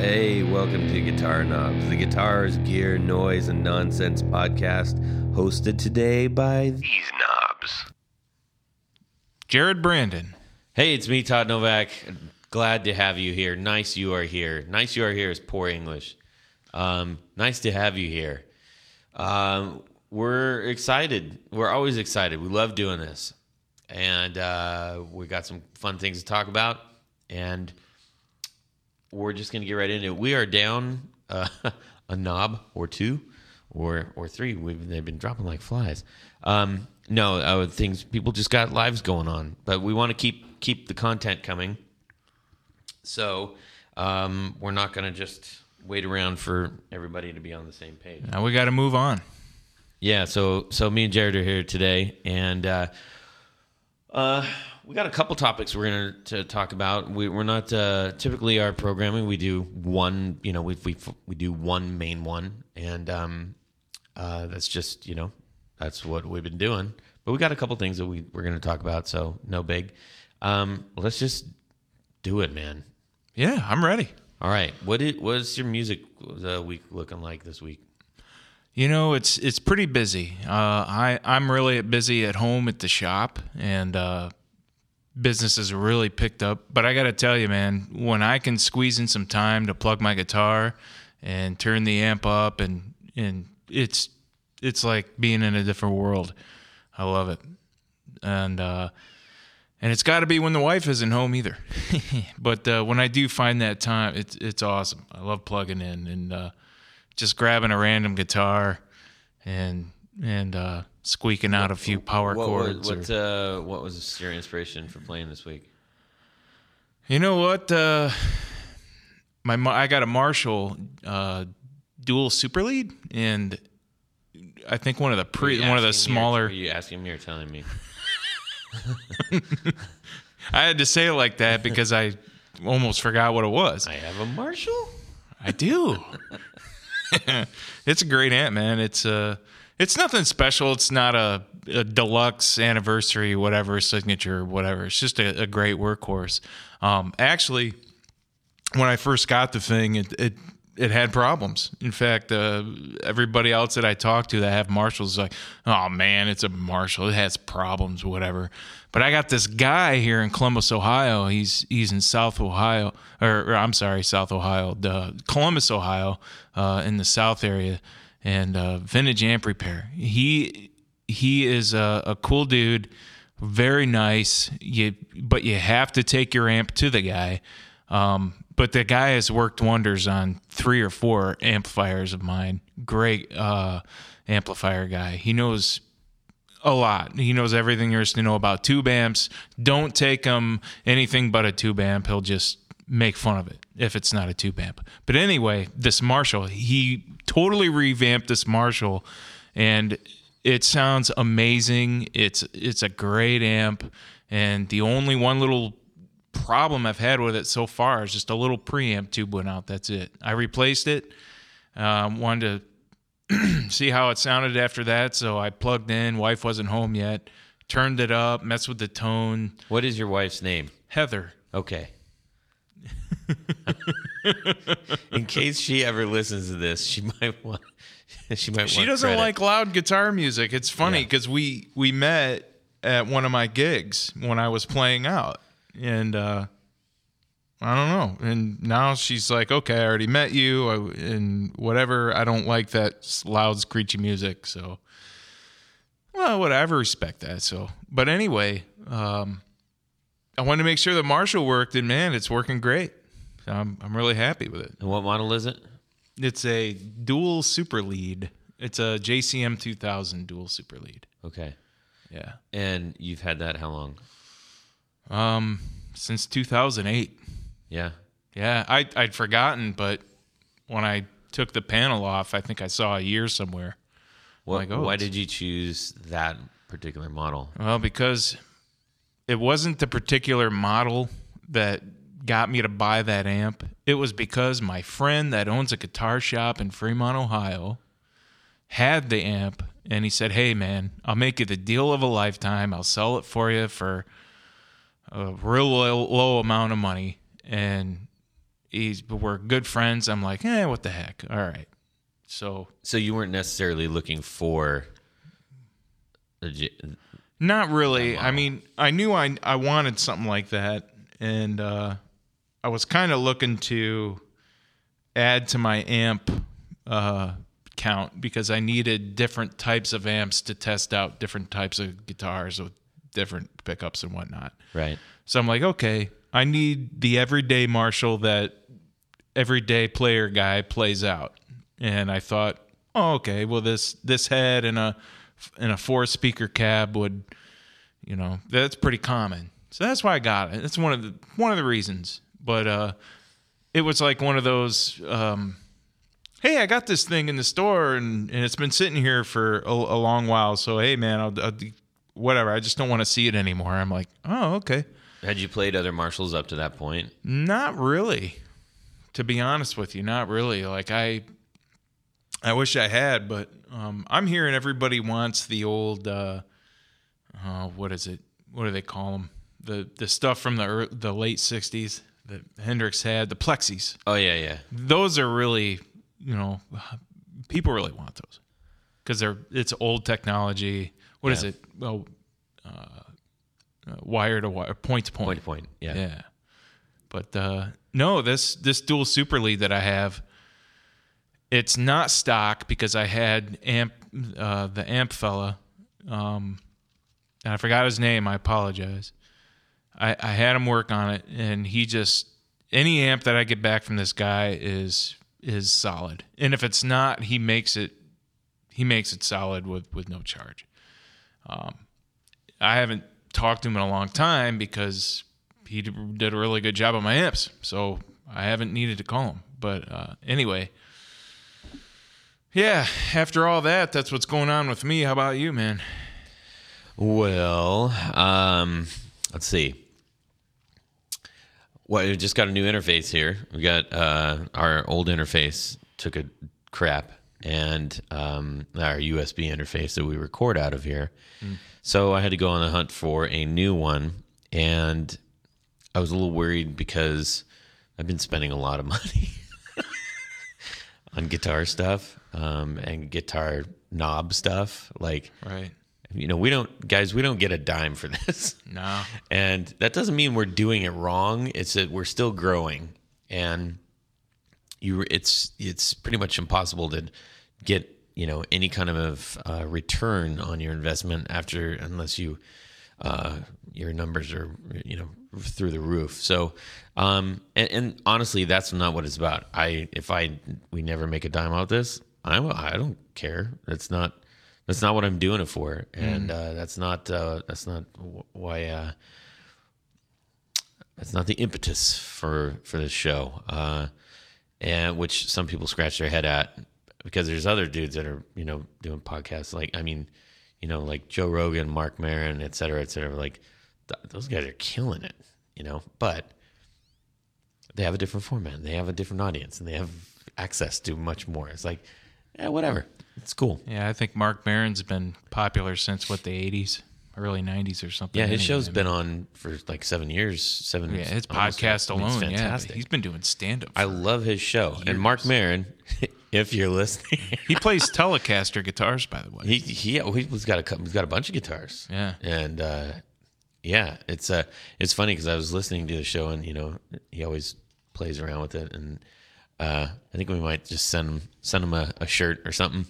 Hey, welcome to Guitar Knobs, the guitars, gear, noise, and nonsense podcast, hosted today by these knobs. Jared Brandon. Hey, it's me, Todd Novak. Glad to have you here. Nice you are here. Nice you are here is poor English. Um, nice to have you here. Um, we're excited. We're always excited. We love doing this. And uh, we got some fun things to talk about. And we're just going to get right into it. We are down uh, a knob or two or or three. We've they've been dropping like flies. Um, no, uh, things people just got lives going on, but we want to keep keep the content coming. So um, we're not going to just wait around for everybody to be on the same page. Now we got to move on. Yeah, so so me and Jared are here today, and uh, uh, we got a couple topics we're going to talk about. We, we're not uh, typically our programming. We do one, you know, we we we do one main one, and um, uh, that's just you know that's what we've been doing. But we got a couple things that we we're going to talk about, so no big. Um, let's just do it, man. Yeah, I'm ready. All right, what it what's your music uh, week looking like this week? You know, it's it's pretty busy. Uh, I I'm really busy at home at the shop, and uh, business has really picked up. But I got to tell you, man, when I can squeeze in some time to plug my guitar and turn the amp up, and and it's it's like being in a different world. I love it, and uh, and it's got to be when the wife isn't home either. but uh, when I do find that time, it's it's awesome. I love plugging in and uh, just grabbing a random guitar and and uh, squeaking out a few power What chords. what, or- uh, what was your inspiration for playing this week? You know what? Uh, my I got a Marshall uh, dual super lead, and I think one of the pre one of the or- smaller. Are you asking me or telling me? I had to say it like that because I almost forgot what it was. I have a Marshall. I do. it's a great amp, man. It's uh it's nothing special. It's not a, a deluxe anniversary, whatever signature, whatever. It's just a, a great workhorse. Um, actually, when I first got the thing, it it it had problems. In fact, uh, everybody else that I talked to that have Marshalls is like, "Oh man, it's a Marshall. It has problems, whatever." But I got this guy here in Columbus, Ohio. He's he's in South Ohio, or, or I'm sorry, South Ohio, the Columbus, Ohio, uh, in the South area, and uh, Vintage Amp Repair. He he is a, a cool dude, very nice. You but you have to take your amp to the guy. Um, but the guy has worked wonders on three or four amplifiers of mine. Great uh, amplifier guy. He knows a lot. He knows everything there is to know about tube amps. Don't take him anything but a tube amp. He'll just make fun of it if it's not a tube amp. But anyway, this Marshall, he totally revamped this Marshall and it sounds amazing. It's it's a great amp and the only one little problem I've had with it so far is just a little preamp tube went out. That's it. I replaced it. Um, wanted to see how it sounded after that. So I plugged in. Wife wasn't home yet. Turned it up. Messed with the tone. What is your wife's name? Heather. Okay. In case she ever listens to this, she might want. She might. She doesn't credit. like loud guitar music. It's funny Yeah. because we we met at one of my gigs when I was playing out, and uh, I don't know. And now she's like, "Okay, I already met you, I, and whatever. I don't like that loud, screechy music." So, well, whatever. Respect that. So, but anyway, um, I wanted to make sure that Marshall worked, and man, it's working great. I'm I'm really happy with it. And what model is it? It's a dual super lead. It's a JCM 2000 dual super lead. Okay. Yeah. And you've had that how long? Um, since 2008. Yeah. Yeah, I I'd forgotten, but when I took the panel off, I think I saw a year somewhere. What, Like, oh, why did you choose that particular model? Well, because it wasn't the particular model that got me to buy that amp. It was because my friend that owns a guitar shop in Fremont, Ohio, had the amp and he said, "Hey man, I'll make you the deal of a lifetime. I'll sell it for you for a real low, low amount of money." And he's but we're good friends. I'm like, eh, what the heck? All right. So So you weren't necessarily looking for. Not really. I mean, I knew I I wanted something like that, and uh, I was kind of looking to add to my amp uh, count because I needed different types of amps to test out different types of guitars with different pickups and whatnot. Right. So I'm like, okay, I need the everyday Marshall that everyday player guy plays out. And I thought, oh, okay, well this this head and a and a four speaker cab would, you know, that's pretty common. So that's why I got it. That's one of the one of the reasons. But uh, it was like one of those. Um, hey, I got this thing in the store and, and it's been sitting here for a, a long while. So hey, man, I'll, I'll whatever. I just don't want to see it anymore. I'm like, oh, okay. Had you played other Marshalls up to that point? Not really. To be honest with you, not really. Like I I wish I had, but um, I'm hearing everybody wants the old uh, uh, what is it? What do they call them? The the stuff from the ear the late 60s that Hendrix had, the plexis. Oh yeah, yeah. Those are really, you know, people really want those. Cuz they're it's old technology. What is Yeah. it? Well, uh, wire to wire, point to Point to point. Yeah. yeah. But uh, no, this this dual super lead that I have, it's not stock because I had amp uh, the amp fella, um, and I forgot his name. I apologize. I, I had him work on it, and he just any amp that I get back from this guy is is solid. And if it's not, he makes it he makes it solid with with no charge. Um, I haven't talked to him in a long time because he did a really good job on my amps, so I haven't needed to call him. But uh, anyway, yeah. After all that, that's what's going on with me. How about you, man? Well, um, let's see. Well, we just got a new interface here. We got uh, our old interface took a crap, and um, our USB interface that we record out of here. So I had to go on the hunt for a new one, and I was a little worried because I've been spending a lot of money on guitar stuff um, and guitar knob stuff. Like, Right. You know, we don't, guys, we don't get a dime for this. No. And that doesn't mean we're doing it wrong. It's that we're still growing, and you, it's it's pretty much impossible to get you know any kind of uh, return on your investment after unless you uh, your numbers are you know through the roof. So, um, and, and honestly, that's not what it's about. I if I we never make a dime out of this, I I don't care. That's not that's not what I'm doing it for, and uh, that's not uh, that's not wh- why. Uh, that's not the impetus for for this show, uh, and which some people scratch their head at because there's other dudes that are you know doing podcasts like I mean, you know like Joe Rogan, Mark Maron, et cetera, et cetera. Like th- those guys are killing it, you know, but they have a different format, they have a different audience, and they have access to much more. It's like, yeah, whatever, it's cool. Yeah, I think Mark Maron's been popular since what the '80s, early '90s or something. Yeah, his anyway. show's been on for like seven years. Seven. Yeah, his almost- podcast I mean, it's alone. Yeah, fantastic. he's been doing stand up. I love his show. And Mark Maron, if you're listening, He plays Telecaster guitars, by the way. he he he's got a he's got a bunch of guitars. Yeah. and uh, yeah, it's uh it's funny because I was listening to the show and you know he always plays around with it and uh, I think we might just send him send him a, a shirt or something.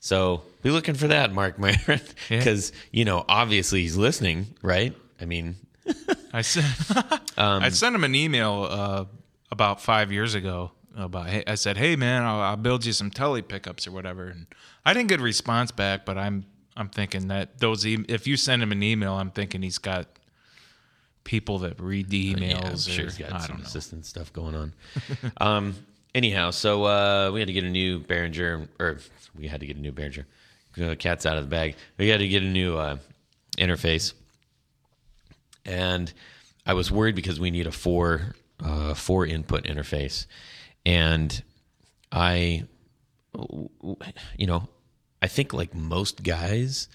So be looking for that, Mark Yeah. because you know obviously he's listening, right? I mean, I sent Um, I sent him an email uh, about five years ago about I said, "Hey man, I'll, I'll build you some tele pickups or whatever." And I didn't get a response back, but I'm I'm thinking that those e- if you send him an email, I'm thinking he's got people that read the emails. Yeah, sure or, he's got I some assistant stuff going on. um, anyhow, so uh, we had to get a new Behringer, or we had to get a new Behringer. Uh, Cat's out of the bag. We had to get a new uh, interface, and I was worried because we need a four uh, four input interface, and I, you know, I think like most guys,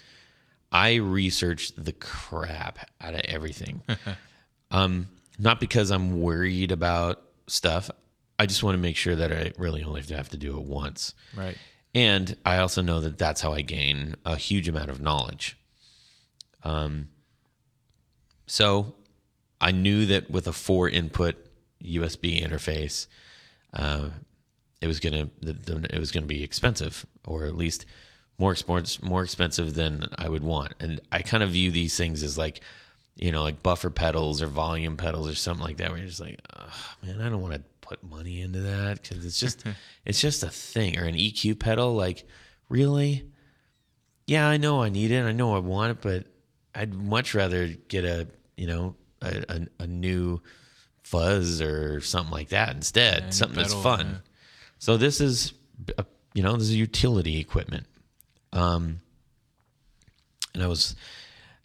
I researched the crap out of everything. um, not because I'm worried about stuff. I just want to make sure that I really only have to do it once. Right. And I also know that that's how I gain a huge amount of knowledge. Um, so I knew that with a four input USB interface, uh, it was gonna it was gonna be expensive, or at least more expensive more expensive than I would want. And I kind of view these things as like, you know, like buffer pedals or volume pedals or something like that. Where you're just like, oh, man, I don't want to put money into that because it's just it's just a thing. Or an EQ pedal, like really, yeah, I know I need it, I know I want it, but I'd much rather get a you know a, a, a new fuzz or something like that instead, Yeah, something that's fun. yeah. So this is, uh, you know, this is utility equipment. Um, and I was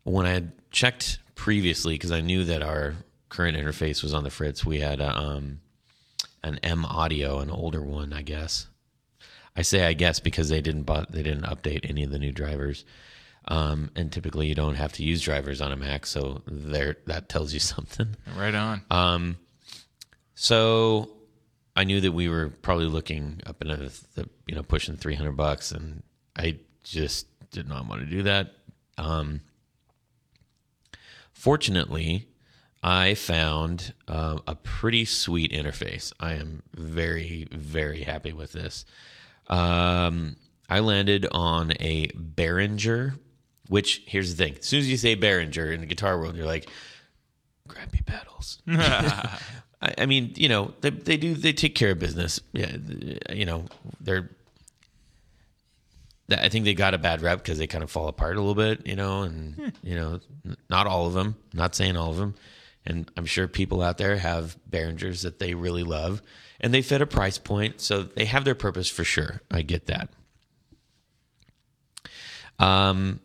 when I had checked previously because I knew that our current interface was on the Fritz. We had a, um, an M Audio, an older one, I guess. I say I guess because they didn't bu- they didn't update any of the new drivers. Um, and typically you don't have to use drivers on a Mac, so there that tells you something. Right on. Um, so I knew that we were probably looking up into the, you know pushing three hundred bucks, and I just did not want to do that. Um, fortunately, I found uh, a pretty sweet interface. I am very very happy with this. Um, I landed on a Behringer, which here's the thing: as soon as you say Behringer in the guitar world, you're like, crappy pedals. I, I mean, you know, they they do they take care of business. Yeah, you know, they're. I think they got a bad rep because they kind of fall apart a little bit, you know, and you know, not all of them. Not saying all of them, and I'm sure people out there have Behringers that they really love, and they fit a price point, so they have their purpose for sure. I get that. Um,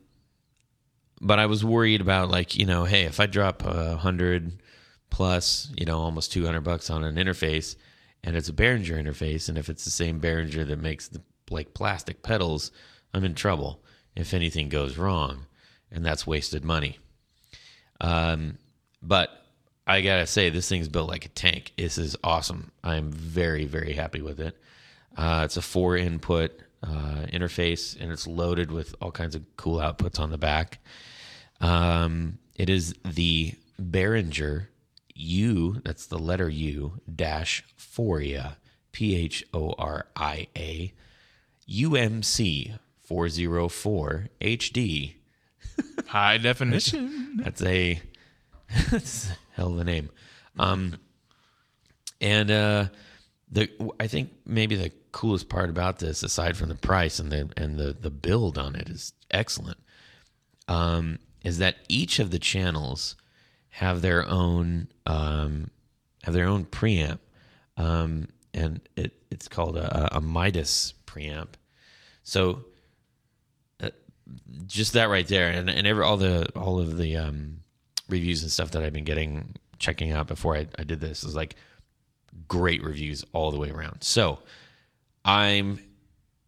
but I was worried about like you know, hey, if I drop a hundred plus, you know, almost two hundred bucks on an interface, and it's a Behringer interface, and if it's the same Behringer that makes the like plastic pedals, I'm in trouble if anything goes wrong, and that's wasted money. Um, but I gotta say, this thing's built like a tank. This is awesome. I'm very, very happy with it. Uh, it's a four input uh, interface, and it's loaded with all kinds of cool outputs on the back. Um, it is the Behringer U, that's the letter U, dash Phoria, P H O R I A, UMC 404 HD. High definition. That's a hell of a name. Um, and uh, the I think maybe the coolest part about this, aside from the price and the and the the build on it, is excellent. Um, is that each of the channels have their own um, have their own preamp, um, and it it's called a, a Midas preamp. So uh, just that right there, and and every all the all of the um, reviews and stuff that I've been getting checking out before I, I did this is like great reviews all the way around. So I'm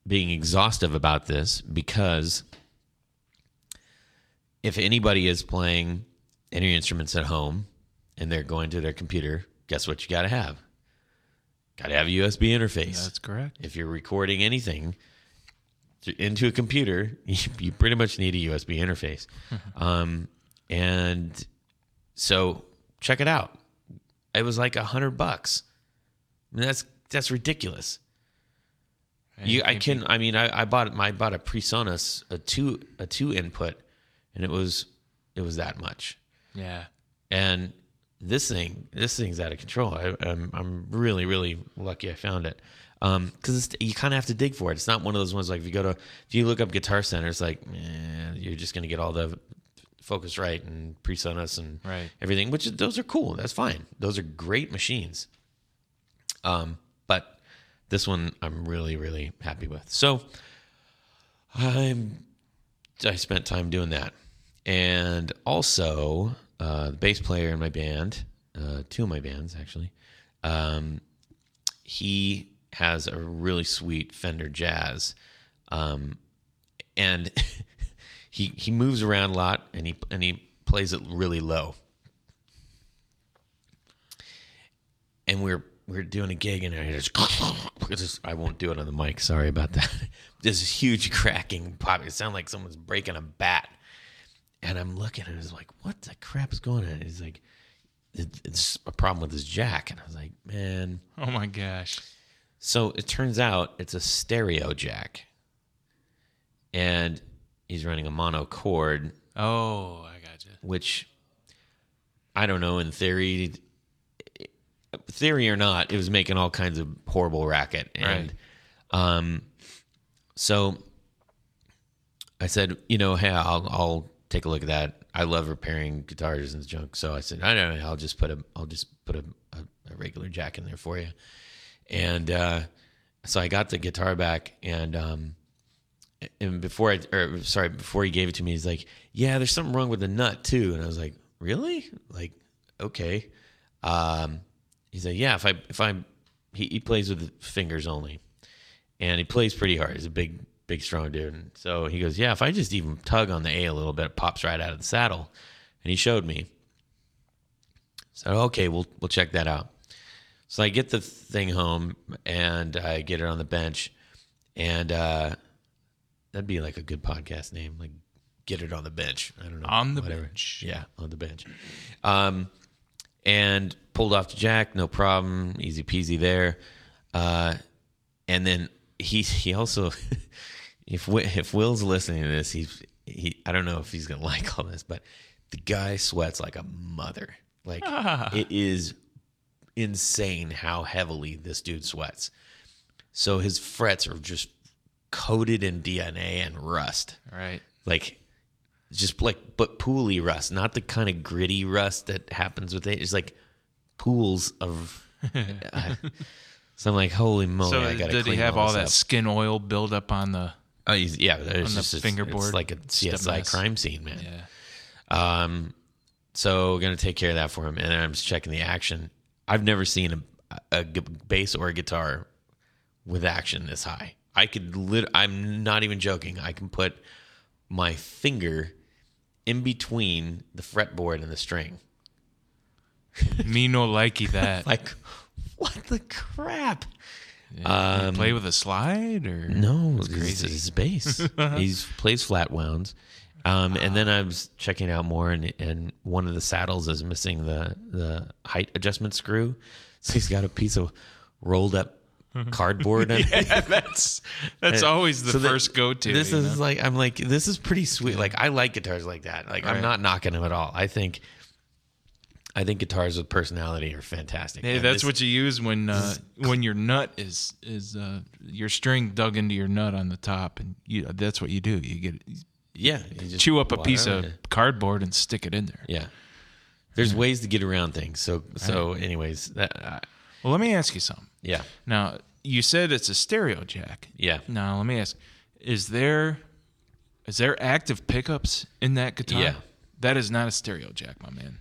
being exhaustive about this because if anybody is playing any instruments at home and they're going to their computer, guess what you got to have? Got to have a USB interface. That's correct. if you're recording anything into a computer, you, you pretty much need a USB interface. um, and so check it out. It was like a hundred bucks. I mean, that's that's ridiculous. You, I can. I mean, I, I bought my I bought a PreSonus a two a two input, and it was it was that much. Yeah. And this thing, this thing's out of control. I, I'm, I'm really, really lucky I found it. Um, cause you kind of have to dig for it. It's not one of those ones like if you go to, if you look up Guitar Center, it's like, eh, you're just going to get all the Focusrite and PreSonus and Right. everything, which those are cool. That's fine. Those are great machines. Um, but this one I'm really, really happy with. So I'm, I spent time doing that. And also, uh, the bass player in my band, uh, two of my bands actually, um, he has a really sweet Fender Jazz, um, and he he moves around a lot, and he and he plays it really low. And we're we are doing a gig and I just, just I won't do it on the mic. Sorry about that. This huge cracking pop. It sounded like someone's breaking a bat. And I'm looking and it's like, what the crap is going on? He's like, it, it's a problem with his jack. And I was like, man. Oh my gosh. So it turns out it's a stereo jack. And he's running a mono cord. Oh, I gotcha. Which I don't know. In theory, theory or not, it was making all kinds of horrible racket. And Right. um, so I said, you know, hey, I'll I'll take a look at that. I love repairing guitars and junk. So I said, I don't know, I'll just put a I'll just put a, a, a regular jack in there for you. And uh, so I got the guitar back and um, and before I or sorry, before he gave it to me, he's like, Yeah, there's something wrong with the nut too. And I was like, Really? Like, okay. Um he's like, Yeah, if I if I he, he plays with fingers only. And he plays pretty hard. He's a big, big strong dude. And so he goes, Yeah, if I just even tug on the A a little bit, it pops right out of the saddle. And he showed me. So okay, we'll we'll check that out. So I get the thing home and I get it on the bench, and uh, that'd be like a good podcast name, like "Get It on the Bench." I don't know, On the bench. Yeah, on the bench. Um, and pulled off the jack, no problem, easy peasy there. Uh, and then he he also, if if Will's listening to this, he's he I don't know if he's gonna like all this, but the guy sweats like a mother. Like it is insane how heavily this dude sweats. So his frets are just coated in DNA and rust. Right. Like just like but pooly rust, not the kind of gritty rust that happens with it. It's like pools of uh, so I'm like, holy moly! So I gotta did he have all this that up. skin oil build up on the? Oh, yeah, there's on the just it's- fingerboard? It's like a CSI crime scene, man. Yeah. Um, so gonna take care of that for him, and then I'm just checking the action. I've never seen a, a bass or a guitar with action this high. I could lit. I'm not even joking. I can put my finger in between the fretboard and the string. Me no likey that. Like, what the crap? Did he play with a slide or Um, No, It's it's crazy. His bass. he plays flat wounds. Um, and then I was checking out more, and, and one of the saddles is missing the the height adjustment screw. So he's got a piece of rolled up cardboard. Yeah, that's that's always the So first go to. This is like I'm like this is pretty sweet. Like I like guitars like that. Like I'm not knocking them at all. I think I think guitars with personality are fantastic. Hey, And that's this- what you use when uh, when your nut is is uh, your string dug into your nut on the top, and you that's what you do. You get yeah. you just chew up a piece of cardboard and stick it in there. Yeah. There's ways to get around things. So so anyways, that Well, let me ask you something. yeah. Now, you said it's a stereo jack. Yeah. Now, let me ask: Is there is there active pickups in that guitar? Yeah. That is not a stereo jack, my man.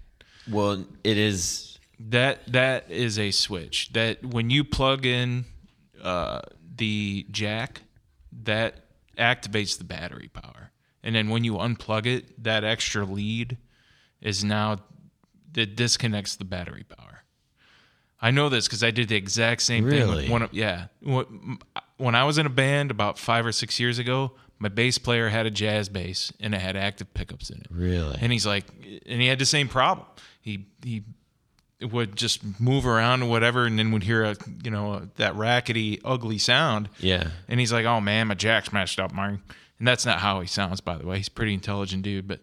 Well, it is That that is a switch. That when you plug in uh, the jack, that activates the battery power, and then when you unplug it, that extra lead is now that disconnects the battery power. I know this because I did the exact same thing Really? with one of yeah. When I was in a band about five or six years ago, my bass player had a jazz bass and it had active pickups in it. really And he's like, and he had the same problem. He he would just move around or whatever, and then would hear a you know that rackety, ugly sound. yeah. And he's like, "Oh man, my jack's messed up, man." And that's not how he sounds, by the way. He's a pretty intelligent dude, but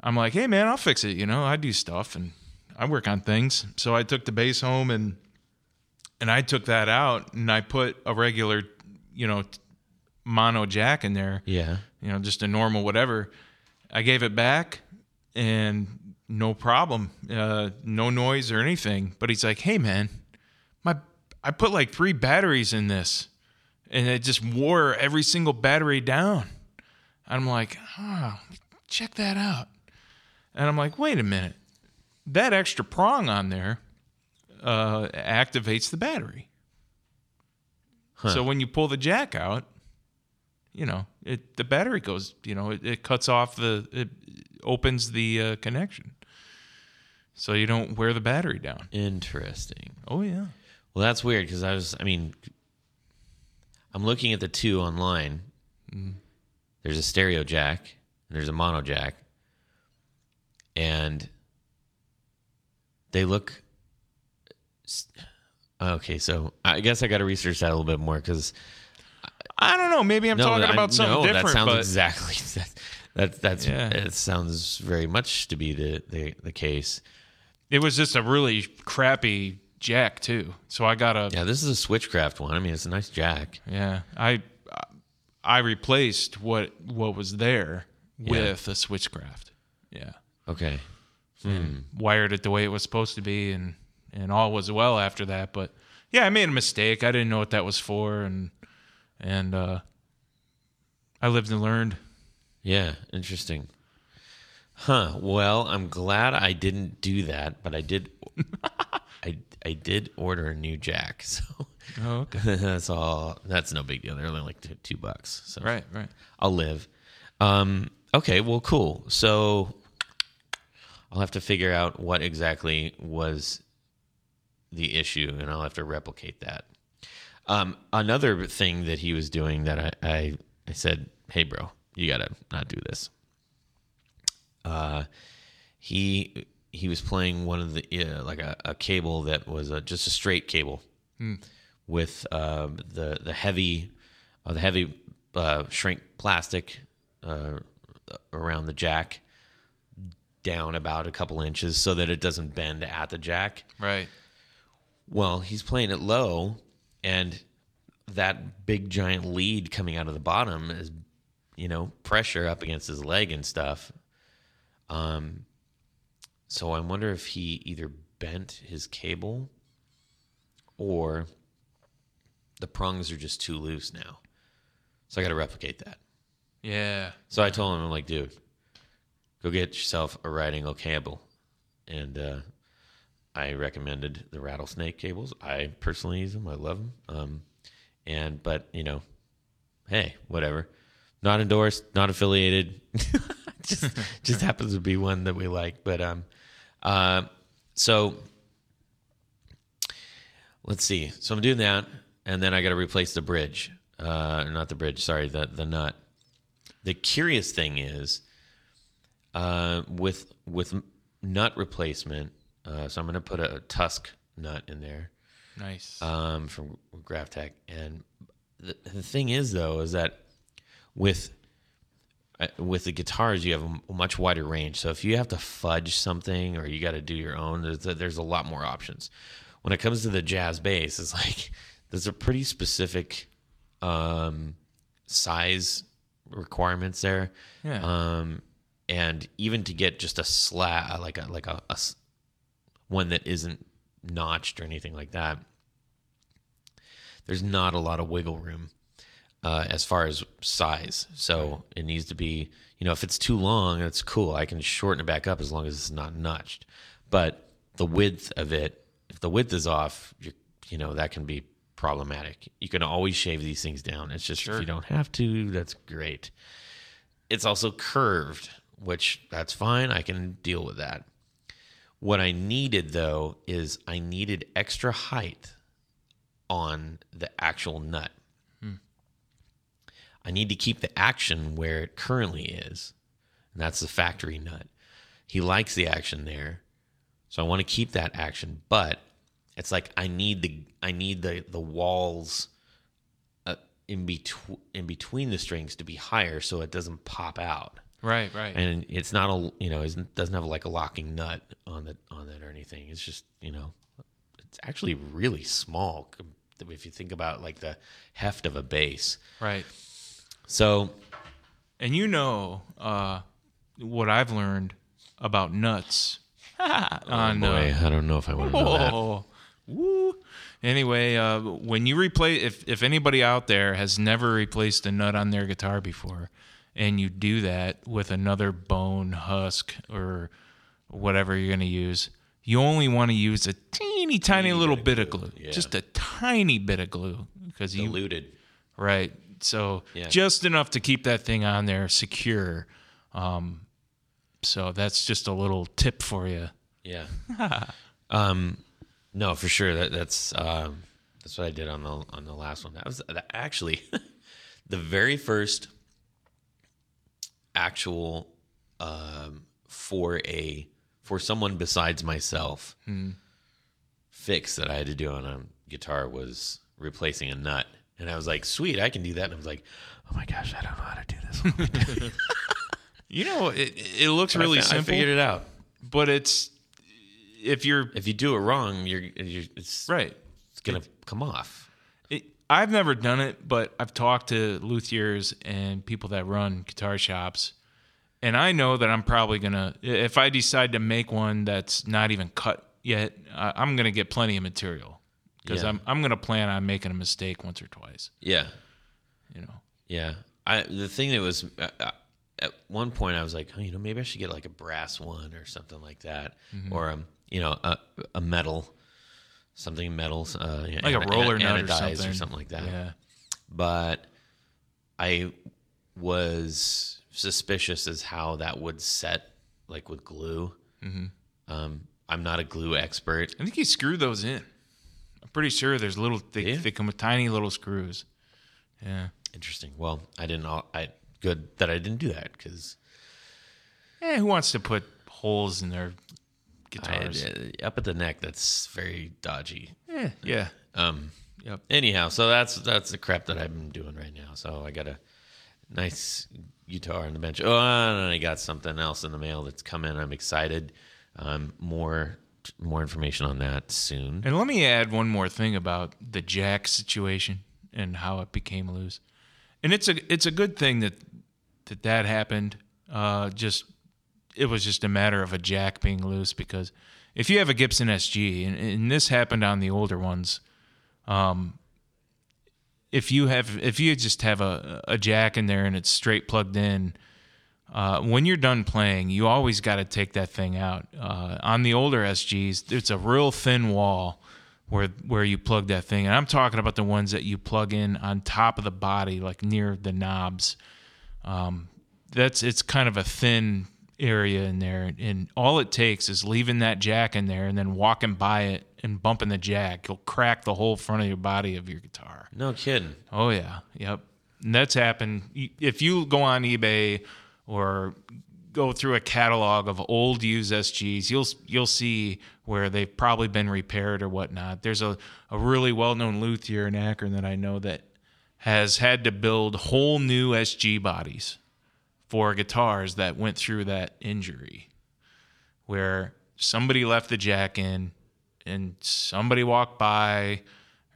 I'm like, "Hey man, I'll fix it." You know, I do stuff and I work on things. So I took the bass home and and I took that out and I put a regular, you know, mono jack in there Yeah. you know, just a normal whatever. I gave it back and no problem, uh, no noise or anything. But he's like, "Hey, man, my I put like three batteries in this, and it just wore every single battery down." I'm like, "Oh, check that out." And I'm like, "Wait a minute, that extra prong on there uh, activates the battery." So when you pull the jack out, you know, it the battery goes, you know, it, it cuts off the it opens the uh, connection. So you don't wear the battery down. Interesting. Oh yeah. Well, that's weird because I was, I mean, I'm looking at the two online. There's a stereo jack and there's a mono jack. And they look. Okay, so I guess I got to research that a little bit more because I don't know. Maybe I'm talking I- about something no, different. That sounds but exactly that. that that's Yeah. it. Sounds very much to be the the, the case. it was just a really crappy jack too. So I got a Yeah, this is a Switchcraft one. I mean, it's a nice jack. yeah. I I replaced what what was there with a switchcraft. Yeah. Okay. Wired it the way it was supposed to be and and all was well after that but yeah i made a mistake i didn't know what that was for and and uh i lived and learned Yeah, interesting. Huh. Well, I'm glad I didn't do that, but I did. I I did order a new jack, so oh okay that's all. That's no big deal. They're only like two, two bucks, so right right I'll live. Um, okay, well, cool. So I'll have to figure out what exactly was the issue, and I'll have to replicate that. Um, another thing that he was doing that I, I, I said, hey, bro, you gotta not do this. Uh, he he was playing one of the uh, like a, a cable that was a, just a straight cable with uh, the the heavy uh, the heavy uh, shrink plastic uh, around the jack down about a couple inches so that it doesn't bend at the jack. right Well, he's playing it low, and that big giant lead coming out of the bottom is, you know, pressure up against his leg and stuff. Um, so I wonder if he either bent his cable or the prongs are just too loose now. So I got to replicate that. yeah So I told him, I'm like, dude, go get yourself a right angle cable. And uh, I recommended the rattlesnake cables. I personally use them. I love them. Um, and but you know, hey, whatever. Not endorsed, not affiliated. just just happens to be one that we like. But um, uh, so let's see. So I'm doing that, and then I got to replace the bridge. Uh, not the bridge. Sorry, the the nut. The curious thing is, uh, with with nut replacement. Uh, so I'm going to put a TUSQ nut in there nice um, from GraphTech. And the, the thing is, though, is that with uh, with the guitars, you have a much wider range. So if you have to fudge something or you got to do your own, there's a, there's a lot more options. When it comes to the jazz bass, it's like there's a pretty specific um, size requirements there. Yeah. Um, and even to get just a slat, like a like a, a one that isn't notched or anything like that, there's not a lot of wiggle room uh, as far as size. So it needs to be, you know, if it's too long, it's cool. I can shorten it back up as long as it's not notched. But the width of it, if the width is off, you you know, that can be problematic. You can always shave these things down. It's just if you don't have to, that's great. It's also curved, which that's fine. I can deal with that. What I needed though is I needed extra height on the actual nut. I need to keep the action where it currently is, and that's the factory nut. He likes the action there, so I want to keep that action, but it's like I need the I need the the walls uh, in between in between the strings to be higher so it doesn't pop out right right. And it's not a you know it doesn't have like a locking nut on the on it or anything. It's just you know it's actually really small if you think about like the heft of a bass right. So and you know uh what i've learned about nuts on uh, boy i don't know if i want to know that. Oh, woo. Anyway, uh, when you replace, if if anybody out there has never replaced a nut on their guitar before, and you do that with another bone husk or whatever you're going to use, you only want to use a teeny tiny little bit of glue, yeah. just a tiny bit of glue, because you diluted right. So Yeah. just enough to keep that thing on there secure. Um, so that's just a little tip for you. yeah um No, for sure. That that's um, that's what I did on the on the last one. That was that actually the very first actual um, for a for someone besides myself fix that I had to do on a guitar was replacing a nut. And I was like, sweet, I can do that. And I was like, oh my gosh, I don't know how to do this. You know, it it looks really I, fi- I figured it out. but it's if you're If you do it wrong, you're, you're it's, right. it's gonna come off. I've never done it, but I've talked to luthiers and people that run guitar shops, and I know that I'm probably gonna if I decide to make one that's not even cut yet, I'm gonna get plenty of material because Yeah. I'm I'm gonna plan on making a mistake once or twice. Yeah. You know, Yeah, I the thing that was uh, uh, at one point I was like, oh, you know, maybe I should get like a brass one or something like that, Mm-hmm. or um, you know, a, a metal, something metal, uh, like a roller ana- nut or something. or something like that. Yeah. But I was suspicious as how that would set, like with glue. Mm-hmm. Um, I'm not a glue expert. I think you screw those in. I'm pretty sure there's little they, Yeah. they come with tiny little screws. Yeah. Interesting. Well, I didn't. all I good that I didn't do that because Eh, who wants to put holes in their guitars? uh, up at the neck that's very dodgy. Eh, yeah. Um, Yep. anyhow, so that's that's the crap that I've been doing right now. So I got a nice guitar on the bench. Oh, and I got something else in the mail that's coming. I'm excited. Um, more more information on that soon. And let me add one more thing about the jack situation and how it became loose. And it's a it's a good thing that that that happened. Uh, just it was just a matter of a jack being loose because if you have a Gibson SG and, and this happened on the older ones, um, if you have if you just have a a jack in there and it's straight plugged in, uh, when you're done playing, you always got to take that thing out. Uh, on the older SGs, it's a real thin wall where where you plug that thing, and I'm talking about the ones that you plug in on top of the body, like near the knobs. Um, that's it's kind of a thin area in there, and all it takes is leaving that jack in there and then walking by it and bumping the jack. You'll crack the whole front of your body of your guitar. No kidding. Oh yeah, yep. And that's happened. If you go on eBay or go through a catalog of old used SGs, you'll you'll see where they've probably been repaired or whatnot. There's a, a really well known luthier in Akron that I know that has had to build whole new SG bodies for guitars that went through that injury, where somebody left the jack in and somebody walked by.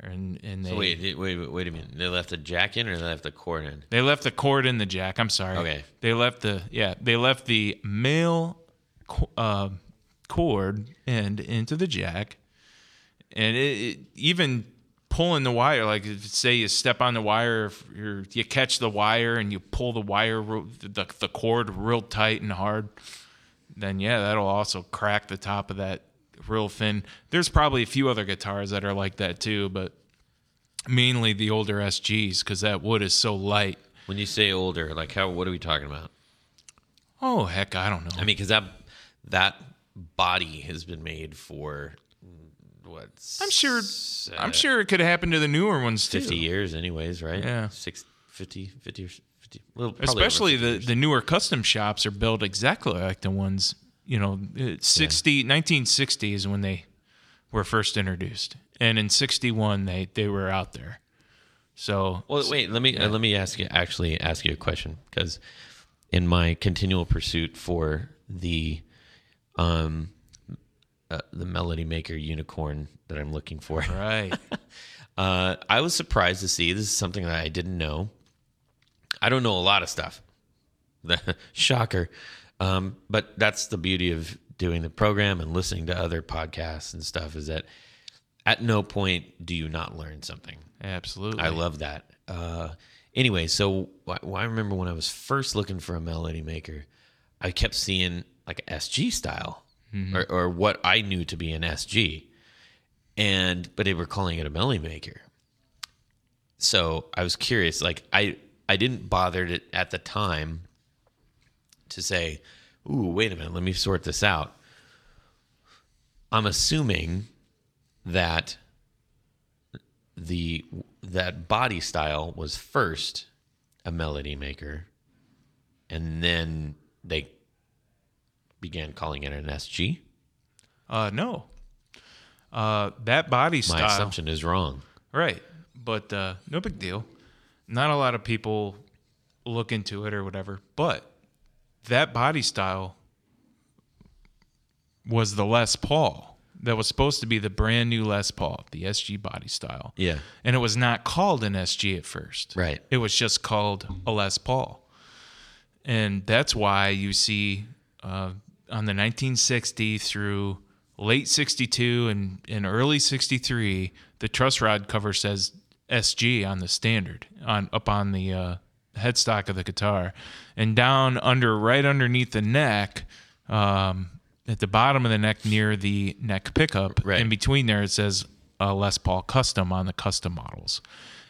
And, and they So wait, wait, wait, wait a minute. They left the jack in, or they left the cord in? they left the cord in the jack. I'm sorry. Okay. They left the yeah. They left the male uh, cord end into the jack, and it, it, even pulling the wire. Like if, say you step on the wire, you catch the wire and you pull the wire the the cord real tight and hard. Then yeah, that'll also crack the top of that real thin. There's probably a few other guitars that are like that too, but mainly the older SGs because that wood is so light. When you say older, like how? What are we talking about? Oh heck, I don't know. I mean, because that that body has been made for what? I'm sure. s- I'm uh, sure it could happen to the newer ones too. 50 years, anyways, right? Yeah. Six, 50, 50, or 50. Well, probably over Especially the years. the newer custom shops are built exactly like the ones you know. it- 60 1960 is when they were first introduced, and in 61 they they were out there. So Well, wait. Let me uh, let me ask you. Actually, ask you a question because in my continual pursuit for the um uh, the Melody Maker unicorn that I'm looking for, right, uh, I was surprised to see this is something that I didn't know. I don't know a lot of stuff. Shocker. Um, but that's the beauty of doing the program and listening to other podcasts and stuff is that at no point do you not learn something. absolutely. I love that. Uh, anyway, so wh- I remember when I was first looking for a melody maker, I kept seeing like a SG style Mm-hmm. or, or what I knew to be an SG, and but they were calling it a melody maker. So I was curious. Like I I didn't bother to, at the time to say, "Ooh, wait a minute, let me sort this out." I'm assuming that the that body style was first a melody maker, and then they began calling it an SG. Uh, no. Uh, that body My style. My assumption is wrong. Right. But uh, no big deal. Not a lot of people look into it or whatever. But that body style was the Les Paul. That was supposed to be the brand new Les Paul, the SG body style. Yeah. And it was not called an SG at first. Right. It was just called a Les Paul. And that's why you see uh, on the 1960 through late 62 and, and early 63, the truss rod cover says SG on the standard, on up on the uh, headstock of the guitar. And down under, right underneath the neck, um, at the bottom of the neck near the neck pickup, Right. in between there, it says uh, Les Paul Custom on the custom models.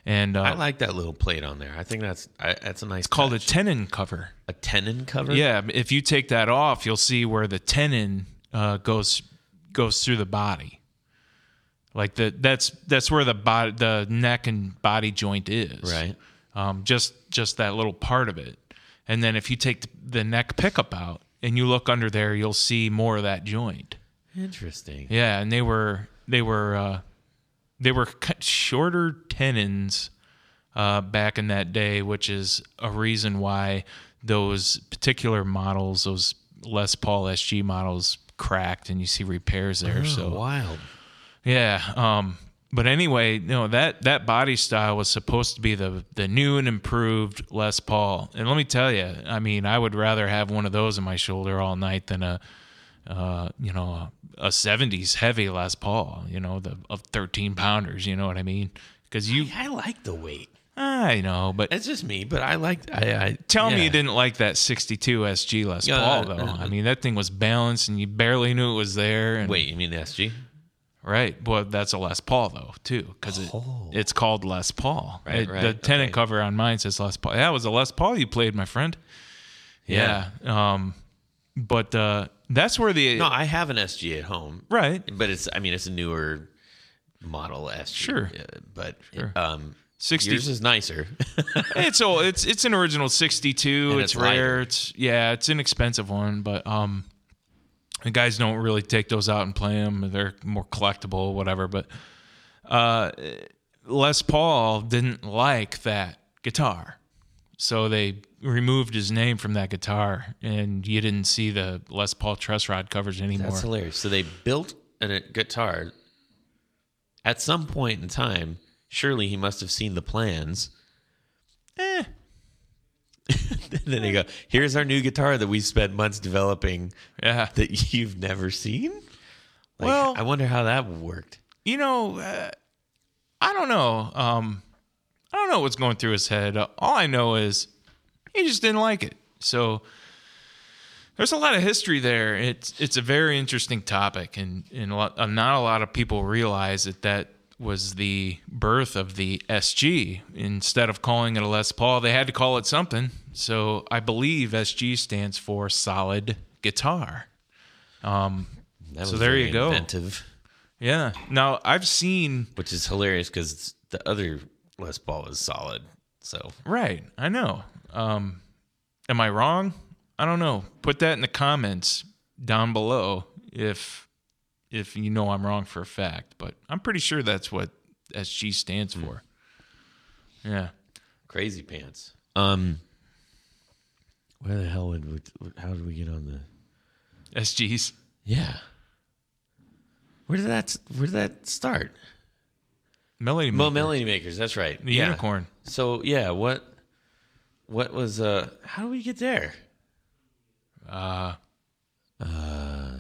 And uh, I like that little plate on there. I think that's I, that's a nice. It's called a tenon cover. a tenon cover. Yeah, if you take that off, you'll see where the tenon uh, goes goes through the body. Like the that's that's where the body the neck and body joint is. Right. Um, just just that little part of it. And then if you take the, the neck pickup out and you look under there, you'll see more of that joint. Interesting. Yeah, and they were they were uh, they were cut shorter tenons uh, back in that day, which is a reason why those particular models, those Les Paul SG models, cracked, and you see repairs there. Oh, so wild. yeah. Um, but anyway, you know that that body style was supposed to be the the new and improved Les Paul. And let me tell you, I mean, I would rather have one of those in my shoulder all night than a uh, you know a, a 70s heavy Les Paul. You know the of 13 pounders. You know what I mean? Because you, I like the weight. I know, but It's just me, but I like. I, I Tell me you didn't like that 62 SG Les Yeah, Paul uh, though. uh, I mean, that thing was balanced and you barely knew it was there. And, Wait, you mean the SG? Right. Well, that's a Les Paul though, too, because it, Oh. it's called Les Paul. Right, It- The right, tenon okay. cover on mine says Les Paul. That was a Les Paul you played, my friend. Yeah. Um, but uh, that's where the No, I have an SG at home, right. but it's. I mean, it's a newer model SG. Sure. uh, but Sure. um, 60 yours is nicer. it's old. It's it's an original 62. It's, it's rare. lighter. It's yeah. It's an expensive one, but um, the guys don't really take those out and play them. They're more collectible, whatever. But uh, Les Paul didn't like that guitar, so they removed his name from that guitar, and you didn't see the Les Paul truss rod covers anymore. That's hilarious. So they built a guitar. At some point in time, surely he must have seen the plans. Eh. then they go, "Here's our new guitar that we spent months developing Yeah. that you've never seen." Like, Well- I wonder how that worked. you know, uh, I don't know. Um, I don't know what's going through his head. All I know is he just didn't like it. So there's a lot of history there. It's it's a very interesting topic, and and a lot, not a lot of people realize that that was the birth of the SG. Instead of calling it a Les Paul, they had to call it something. So I believe SG stands for solid guitar. Um, that So there you go. Inventive, Yeah. Now I've seen which is hilarious because the other Les Paul is solid. So Right. I know. Um, am I wrong? I don't know. Put that in the comments down below if if you know I'm wrong for a fact. But I'm pretty sure that's what SG stands for. Yeah. crazy pants. Um, where the hell would we, how did we get on the? SGs. Yeah. Where did that Where did that start? Melody Maker. Melody Makers. That's right. The yeah. unicorn. So yeah, what what was uh? How do we get there? Uh, uh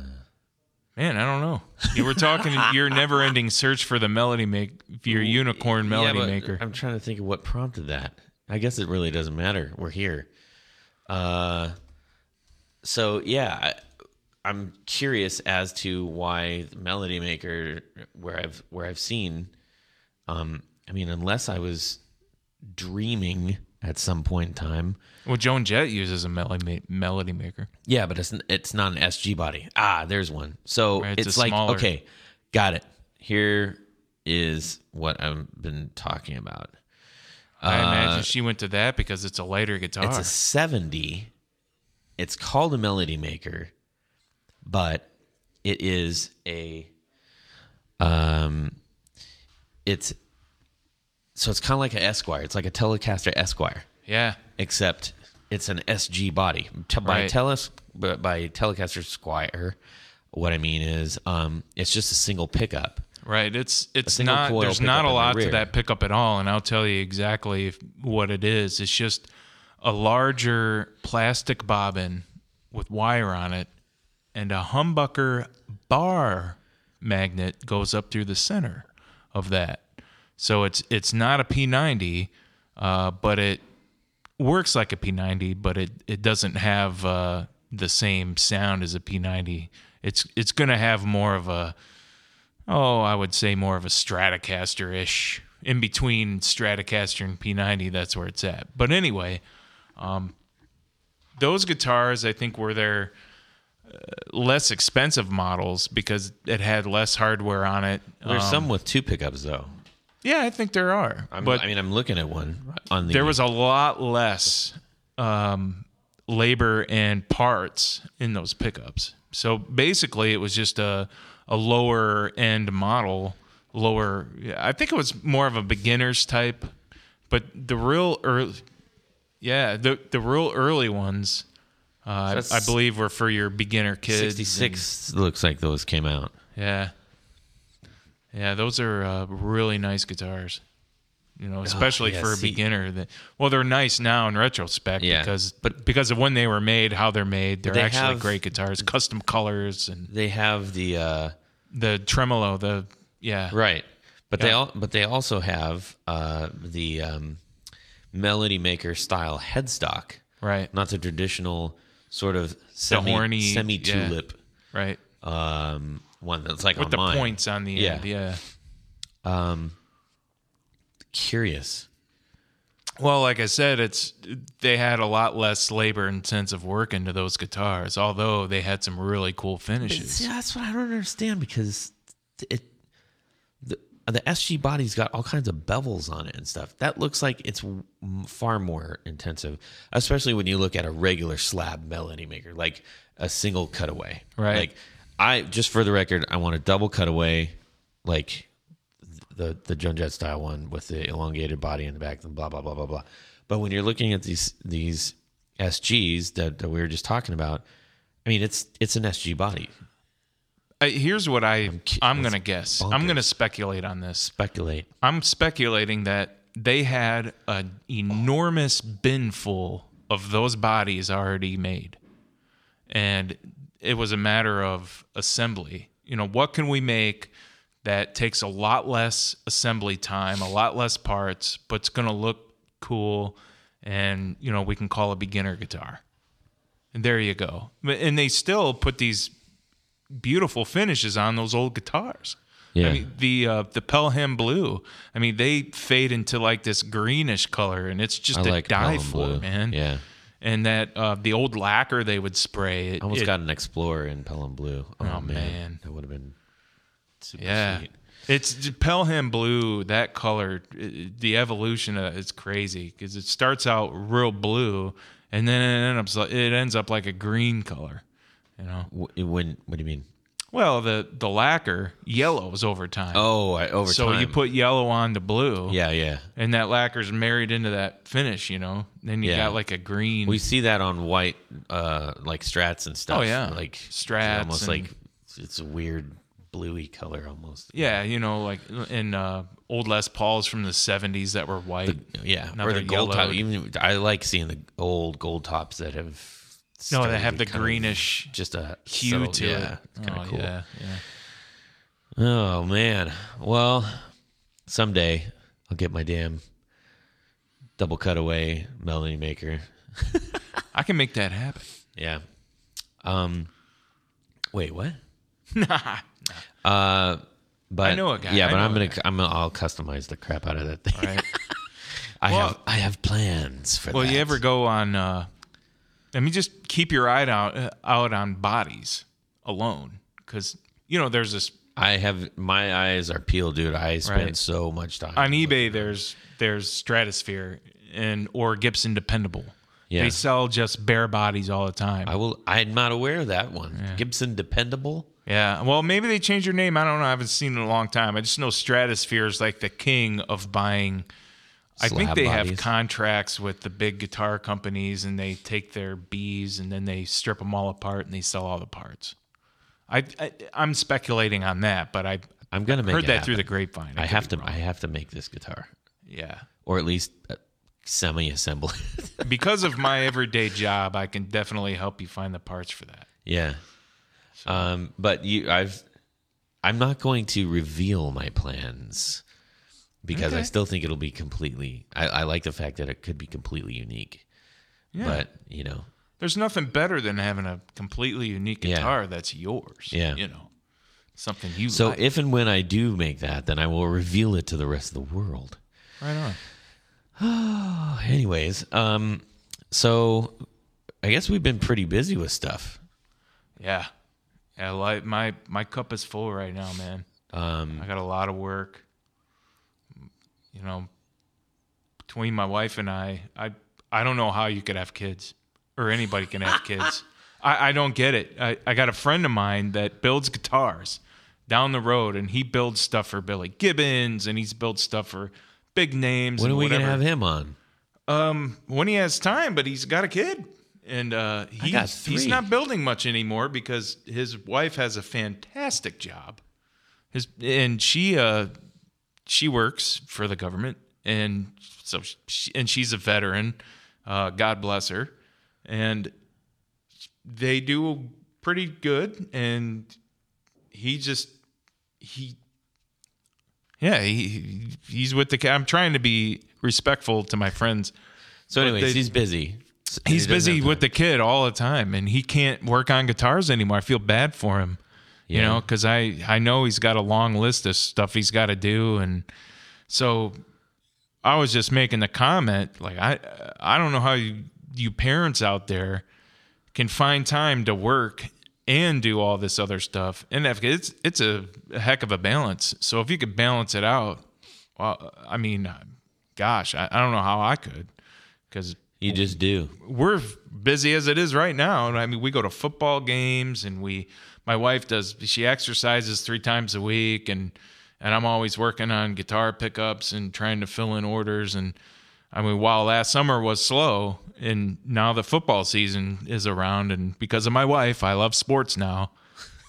Man, I don't know. You were talking your never-ending search for the melody make your unicorn melody Yeah, maker. I'm trying to think of what prompted that. I guess it really doesn't matter. We're here. Uh, so yeah, I, I'm curious as to why the Melody Maker, where I've where I've seen, um, I mean, unless I was dreaming at some point in time. Well, Joan Jett uses a melody ma- melody maker. Yeah, but it's it's not an SG body. Ah, there's one. So Right, it's it's, like smaller- okay, got it. here is what I've been talking about. I imagine she went to that because it's a lighter guitar. It's a 70. It's called a melody maker, but it is a um it's so it's kind of like an Esquire. It's like a Telecaster Esquire, yeah. except it's an SG body. Te- by Right. Teles by by Telecaster Squire, what I mean is um it's just a single pickup. Right. It's it's single not coil there's pickup not in a the lot rear. to that pickup at all, and I'll tell you exactly if, what it is. It's just a larger plastic bobbin with wire on it, and a humbucker bar magnet goes up through the center of that. So it's it's not a P90, uh, but it works like a P90, but it it doesn't have uh, the same sound as a P90. It's it's gonna have more of a oh, I would say more of a Stratocaster ish. In between Stratocaster and P90, that's where it's at. But anyway, um, those guitars I think were their less expensive models because it had less hardware on it. There's Um, some with two pickups though. yeah, I think there are. I'm, but I mean, I'm looking at one on the. there was a lot less um, labor and parts in those pickups. So basically, it was just a a lower end model, lower. I think it was more of a beginners type, but the real early, yeah, the the real early ones, uh, I, That's- I believe, were for your beginner kids. 66 looks like those came out. Yeah. Yeah, those are uh, really nice guitars. You know, especially Oh, yeah, for a see- beginner. That well, they're nice now in retrospect Yeah, because but- because of when they were made, how they're made. They're they actually have- great guitars, custom colors and They have the uh, the tremolo. The yeah, right, but they all but they also have uh, the um, Melody Maker style headstock, right, not the traditional sort of semi horny- semi yeah. tulip right. um, one that's like With the mine. points on the Yeah. end. Yeah. Um, curious. Well, like I said, it's they had a lot less labor intensive work into those guitars, although they had some really cool finishes. See, that's what I don't understand because it the SG body's got all kinds of bevels on it and stuff. That looks like it's far more intensive, especially when you look at a regular slab melody maker, like a single cutaway. Right. Like I just for the record, I want a double cutaway, like the the Joan Jett style one with the elongated body in the back and blah blah blah blah blah. But when you're looking at these these SGs that, that we were just talking about, I mean it's it's an SG body. Uh, here's what I ki- I'm gonna guess. I'm gonna speculate on this. Speculate. I'm speculating that they had an enormous bin full of those bodies already made. And it was a matter of assembly. You know, what can we make that takes a lot less assembly time, a lot less parts, but it's going to look cool and, you know, we can call a beginner guitar. And there you go. And they still put these beautiful finishes on those old guitars. Yeah. I mean, the uh, the Pelham blue. I mean, they fade into like this greenish color, and it's just I to like die Pelham for, blue. man. Yeah. And that uh, the old lacquer they would spray. It, I almost it- got an Explorer in Pelham Blue. Oh, Oh, man. man. That would have been super yeah. sweet. It's Pelham blue. That color, the evolution of it's crazy because it starts out real blue, and then it ends up it ends up like a green color. You know. W- When, what do you mean? Well, the the lacquer yellows over time. Oh, I, over so time. So you put yellow on to blue. Yeah, yeah. and that lacquer's married into that finish, you know. Then you Yeah. got like a green. We see that on white, uh, like strats and stuff. Oh, yeah. Like Strats Almost and- like it's a weird bluey color almost. yeah, you know, like in uh, old Les Pauls from the '70s that were white. Yeah. Now or the gold top. Even I like seeing the old gold tops that have. No, they have the greenish just a hue subtle- to yeah, it. It's kind oh of cool. yeah, yeah. Oh man. Well, someday I'll get my damn double cutaway melody maker. I can make that happen. Yeah. Um. Wait, what? Nah. Uh. But I know a guy. Yeah, but I'm gonna. I'm gonna, I'll customize the crap out of that thing. Right. I Well- have, I have plans for that. well, that. you ever go on? Uh, I mean, just keep your eye out uh, out on bodies alone, because you know there's this I have my eyes are peeled, dude. I spend Right. so much time On eBay, there's there's Stratosphere and or Gibson Dependable. Yeah. They sell just bare bodies all the time. I will. I'm not aware of that one. Gibson Dependable. Yeah. Well, maybe they changed their name. I don't know. I haven't seen it in a long time. I just know Stratosphere is like the king of buying. I think they have contracts with the big guitar companies, and they take their Bs and then they strip them all apart and they sell all the parts. I, I I'm speculating on that, but I I'm gonna make heard that through the grapevine. I could have to. wrong. I have to make this guitar, yeah. or at least uh, semi-assemble it. Because of my everyday job, I can definitely help you find the parts for that. yeah. Um. But you, I've. I'm not going to reveal my plans because I still think it'll be completely. I, I like the fact that it could be completely unique. Yeah. But you know, There's nothing better than having a completely unique guitar guitar that's yours. Yeah. You know, something you so like. if and when I do make that, then I will reveal it to the rest of the world. right on. Anyways, um, so I guess we've been pretty busy with stuff. Yeah. Yeah, like my my cup is full right now, man. Um, I got a lot of work. You know, between my wife and I, I I don't know how you could have kids or anybody can have kids. I, I don't get it. I, I got a friend of mine that builds guitars down the road and he builds stuff for Billy Gibbons and he's built stuff for big names. when are we gonna have him on? Um, when he has time, but he's got a kid, and uh, he, he's not building much anymore because his wife has a fantastic job. His and she uh she works for the government, and so she, and she's a veteran. Uh, God bless her, and they do pretty good. And he just he yeah he he's with the. I'm trying to be respectful to my friends. So, anyways, they- he's busy. He's he busy with the kid all the time, and he can't work on guitars anymore. I feel bad for him, you Yeah. know, because I I know he's got a long list of stuff he's got to do, and so I was just making the comment, like I I don't know how you you parents out there can find time to work and do all this other stuff, and it's it's a, a heck of a balance. So if you could balance it out, well, I mean, gosh, I, I don't know how I could, because You just do. we're busy as it is right now. And I mean, we go to football games and we, my wife does, she exercises three times a week and, and I'm always working on guitar pickups and trying to fill in orders. And I mean, while last summer was slow and now the football season is around and because of my wife, I love sports now.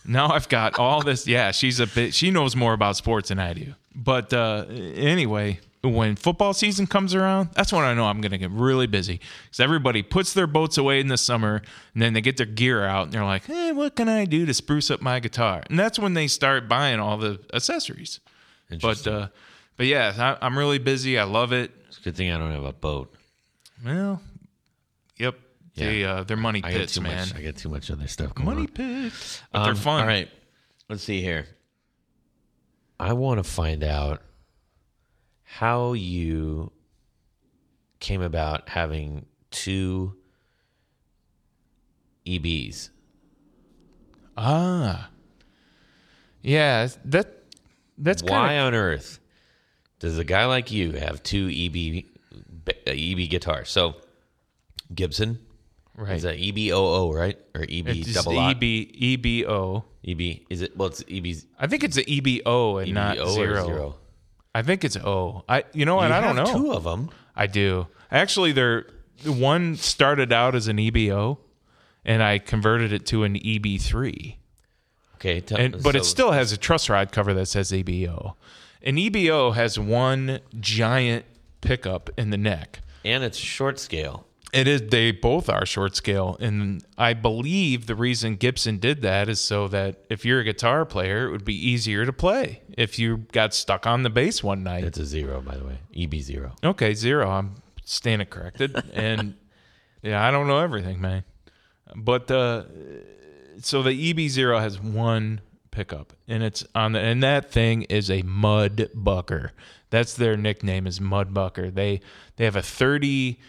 Now I've got all this. Yeah, she's a bit, she knows more about sports than I do. But uh, anyway, when football season comes around, that's when I know I'm going to get really busy because everybody puts their boats away in the summer and then they get their gear out and they're like, hey, what can I do to spruce up my guitar? And that's when they start buying all the accessories. But, uh, but yeah, I, I'm really busy. I love it. It's a good thing I don't have a boat. Well, yep. They, uh, they're money I get pits, too man. much. I get too much other stuff going Money on. pits. But they're Um, fun. All right, let's see here. I want to find out how you came about having two EBs. Ah. Yeah, that that's Why kind of on earth does a guy like you have two EB EB guitars? So Gibson, right. is that EBOO right or EB It's double? EB EBO. EB is it? Well, it's EB's I think it's an EBO and not EBO zero. or zero. I think it's O. I you know what? You I don't have know. Two of them. I do. Actually, there one started out as an EBO, and I converted it to an EB3. Okay, tell, And but it still has a truss rod cover that says EBO. An EBO has one giant pickup in the neck. and it's short scale. It is. They both are short scale, and I believe the reason Gibson did that is so that if you're a guitar player, it would be easier to play. If you got stuck on the bass one night, It's a zero, by the way. EB zero. okay, zero. I'm standing corrected, and yeah, I don't know everything, man. But uh, so the EB zero has one pickup, and it's on the and that thing is a mud bucker. That's their nickname is mud bucker. They they have a 30 30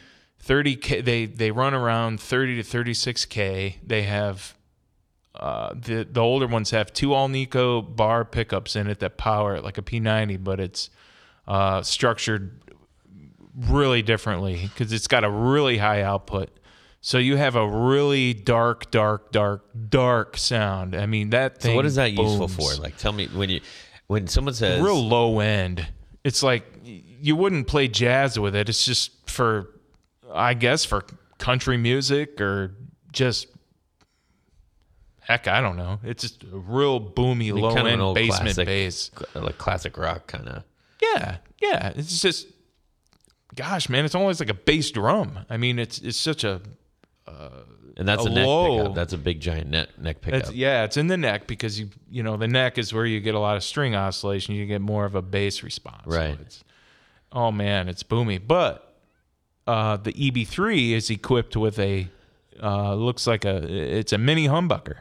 k they they run around 30 to 36 k. They have uh, the the older ones have two Alnico bar pickups in it that power it like a P90, but it's uh, structured really differently because it's got a really high output. So you have a really dark, dark, dark, dark sound. I mean that thing. So what is that useful for? Like, tell me when you when someone says real low end. It's like you wouldn't play jazz with it. It's just for, I guess, for country music or just. Heck, I don't know. It's just a real boomy, I mean, low kind of end old basement classic, bass. like classic rock kind of. Yeah, yeah. It's just, gosh, man, it's almost like a bass drum. I mean, it's it's such a uh, And that's A a, neck low- pickup. That's a big giant neck neck pickup. It's, yeah, it's in the neck because you you know the neck is where you get a lot of string oscillation. You get more of a bass response. So Right. it's- oh man, it's boomy. But uh, the EB3 is equipped with a uh, looks like a it's a mini humbucker,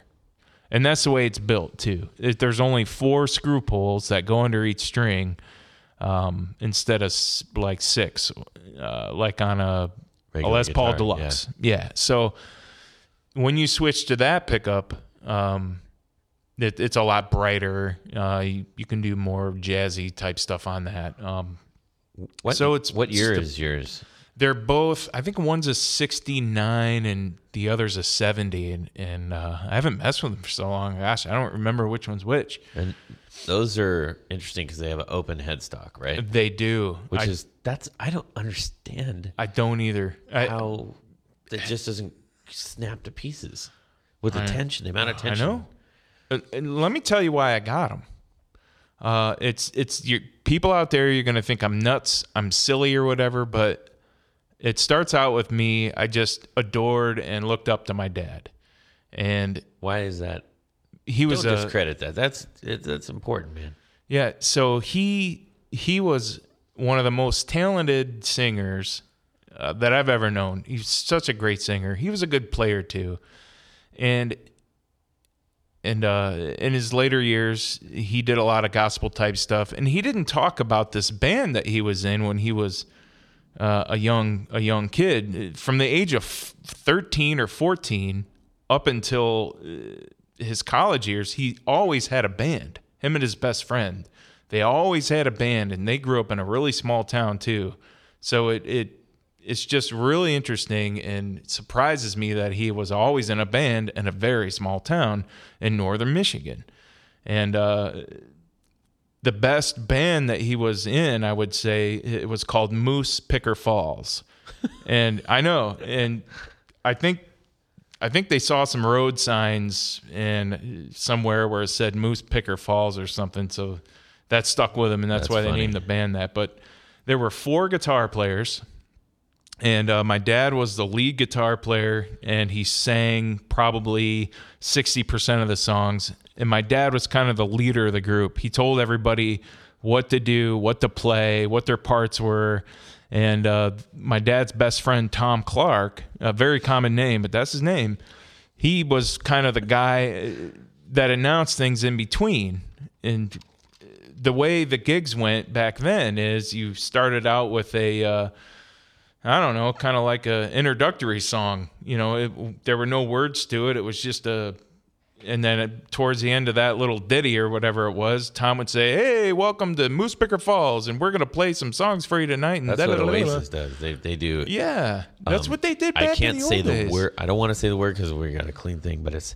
and that's the way it's built too. It, there's only four screw poles that go under each string um, instead of like six, uh, like on a, a Les Paul guitar, Deluxe. Yeah. So when you switch to that pickup, um, it, it's a lot brighter. Uh, you, you can do more jazzy type stuff on that. Um, What, so it's what year is yours? They're both. I think one's a '69 and the other's a '70, and and uh, I haven't messed with them for so long. Gosh, I don't remember which one's which. And those are interesting because they have an open headstock, right? They do, Which I, is that's I don't understand I don't either. I, how it just doesn't snap to pieces with the tension, the amount of tension. I know. And let me tell you why I got them. Uh, it's it's your people out there. You're gonna think I'm nuts, I'm silly or whatever, but it starts out with me. I just adored and looked up to my dad, and Why is that? he was Don't a discredit that. That's it, that's important, man. Yeah, so he he was one of the most talented singers uh, that I've ever known. He's such a great singer. He was a good player too, and and uh, in his later years, he did a lot of gospel type stuff. And he didn't talk about this band that he was in when he was uh, a young a young kid. From the age of thirteen or fourteen up until uh, his college years, he always had a band. Him and his best friend, they always had a band, and they grew up in a really small town too. So it it it's just really interesting and surprises me that he was always in a band in a very small town in northern Michigan. And uh, the best band that he was in, I would say, it was called Moose Picker Falls. and I know, and I think I think they saw some road signs and somewhere where it said Moose Picker Falls or something. So that stuck with them, and that's, That's why they named the band that. But there were four guitar players, and uh, my dad was the lead guitar player, and he sang probably sixty percent of the songs. And my dad was kind of the leader of the group. He told everybody what to do, what to play, what their parts were. And uh, my dad's best friend, Tom Clark, a very common name, but that's his name. He was kind of the guy uh, that announced things in between. And the way the gigs went back then is you started out with a, uh, I don't know, kind of like a introductory song. You know, it, there were no words to it. It was just a, and then it, towards the end of that little ditty or whatever it was, Tom would say, "Hey, welcome to Moose Picker Falls, and we're gonna play some songs for you tonight." And That's what da-da-da-da-da." Oasis does. They they do. Yeah, that's Um, what they did. Back I can't the say the days. word. I don't want to say the word because we got a clean thing, but it's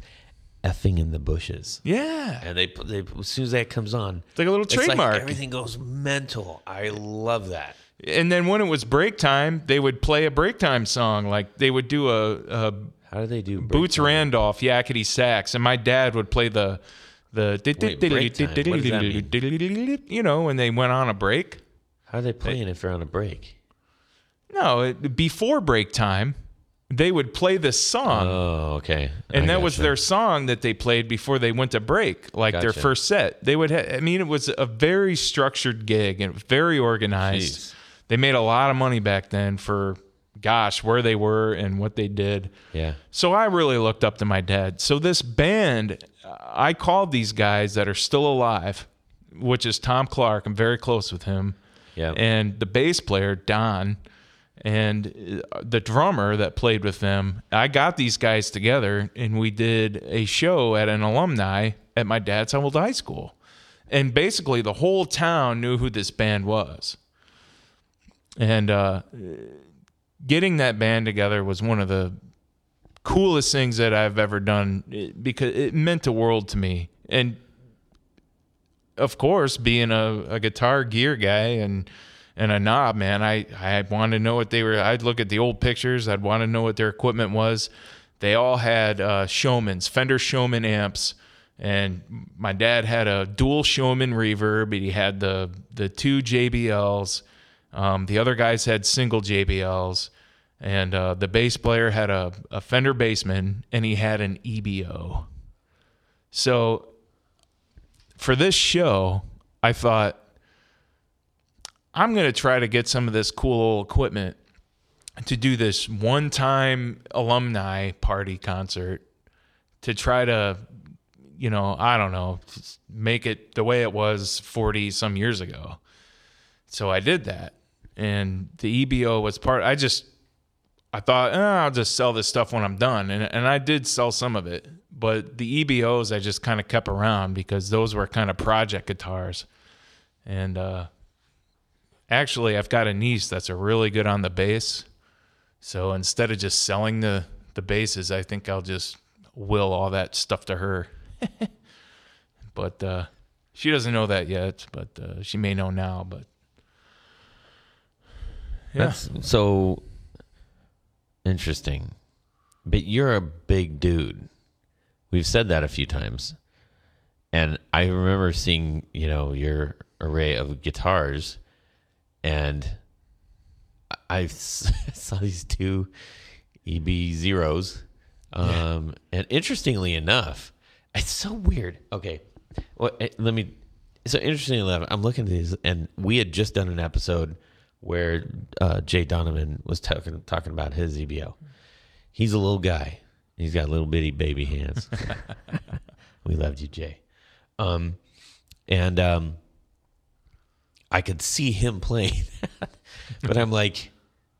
effing in the bushes. Yeah, And they, put- they as soon as that comes on, it's like a little it's like trademark. everything goes mental. I love that. and then when it was break time, they would play a break time song. Like they would do a, a How do they do Boots time? Randolph yakety sax, and my dad would play the the Wait, break time. What does that you know when they went on a break. How are they playing if they're on a break? No, it, before break time, they would play this song. Oh, okay. and I that was their song that they played before they went to break, like their first set. They would, ha- I mean, it was a very structured gig and very organized. Jeez. They made a lot of money back then for, gosh, where they were and what they did. Yeah. So I really looked up to my dad. So this band, I called these guys that are still alive, which is Tom Clark. I'm very close with him, Yeah. and the bass player Don, and uh, the drummer that played with them, I got these guys together and we did a show at an alumni at my dad's old high school. And basically, the whole town knew who this band was. And uh, getting that band together was one of the coolest things that I've ever done eh, because it meant the world to me. And of course, being a, a guitar gear guy and and a knob, man, I, I wanted to know what they were. I'd look at the old pictures. I'd want to know what their equipment was. They all had uh, Showmans, Fender Showman amps, and my dad had a dual Showman reverb. He had the the two JBLs. Um, the other guys had single JBLs, and uh, the bass player had a, a Fender Bassman, and he had an EBO. So for this show, I thought I'm going to try to get some of this cool old equipment to do this one time alumni party concert to try to, you know, I don't know, make it the way it was 40 some years ago. So I did that. And the EBO was part, I just, I thought, eh, I'll just sell this stuff when I'm done. And, and I did sell some of it. But the EBOs I just kind of kept around because those were kind of project guitars. And, uh, actually I've got a niece that's a really good on the bass. So instead of just selling the the basses, I think I'll just will all that stuff to her. but uh, she doesn't know that yet, but uh, she may know now. But yeah, That's so interesting. But you're a big dude. We've said that a few times. And I remember seeing, you know, your array of guitars and I saw these two EB zeros. Um, and interestingly enough, it's so weird. Okay. Well, eh, let me. So interestingly enough, I'm looking at these, and we had just done an episode where uh, Jay Donovan was talking talking about his EBO. He's a little guy. He's got little bitty baby hands. we loved you, Jay. Um, and um, I could see him playing, but I'm like,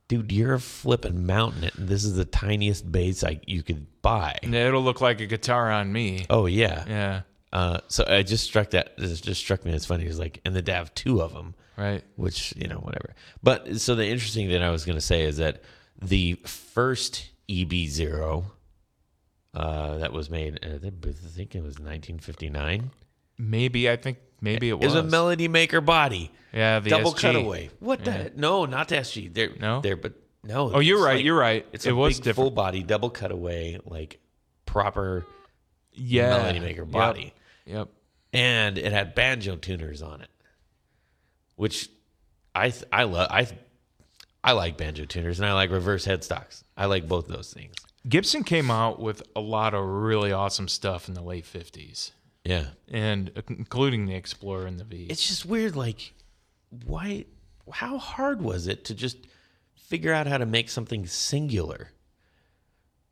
dude, you're a flipping mountain. and This is the tiniest bass I you could buy. it'll look like a guitar on me. Oh yeah. Yeah, Uh, so I just struck that. It just struck me as funny. It's like, and then to have two of them, right. which you know, whatever. But so the interesting thing I was going to say is that the first EB zero uh, that was made, I think it was 1959. Maybe I think maybe it It was was a Melody Maker body. Yeah, the double SG. cutaway. What the? No, not the SG. They're No? They're but no. Oh, you're right. like- you're right. It's it was big different. full body double cutaway, like proper yeah, Melody Maker Yep. body, Yep. and it had banjo tuners on it, which I th- I love. I th- I like banjo tuners and I like reverse headstocks. I like both those things. Gibson came out with a lot of really awesome stuff in the late '50s, Yeah, and uh, including the Explorer and the V. it's just weird. Like, why? How hard was it to just figure out how to make something singular?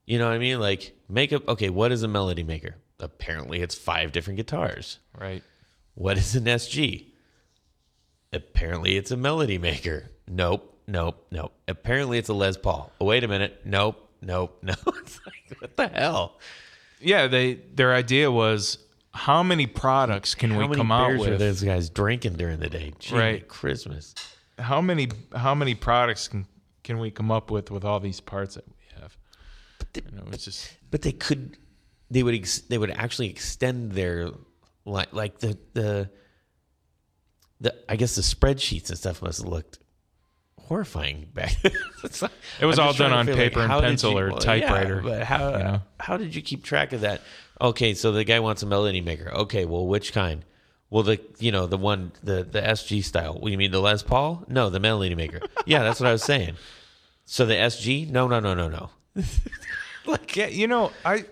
You know what I mean? Like, make up. Okay, what is a melody maker? Apparently, it's five different guitars. right. What is an SG? Apparently, it's a melody maker. Nope, nope, nope. Apparently, it's a Les Paul. Oh, wait a minute. Nope, nope, no. It's like, what the hell? Yeah, they their idea was how many products can How we many come out beers are with? those guys drinking during the day? Gee, Right. Christmas. How many how many products can can we come up with with all these parts that we have? the- You know, it's just but they could they would ex, they would actually extend their like like the the the I guess the spreadsheets and stuff must have looked horrifying back. then. Like- It was I'm all done on feel like, paper and pencil you- or well, typewriter, Yeah, but how you know? how did you keep track of that? Okay, so the guy wants a melody maker. Okay, well, which kind? Well, the you know the one the the SG style. Well, you mean the Les Paul? No, the melody maker. yeah, that's what I was saying. So the SG? No, no, no, no, no. like yeah. You know, I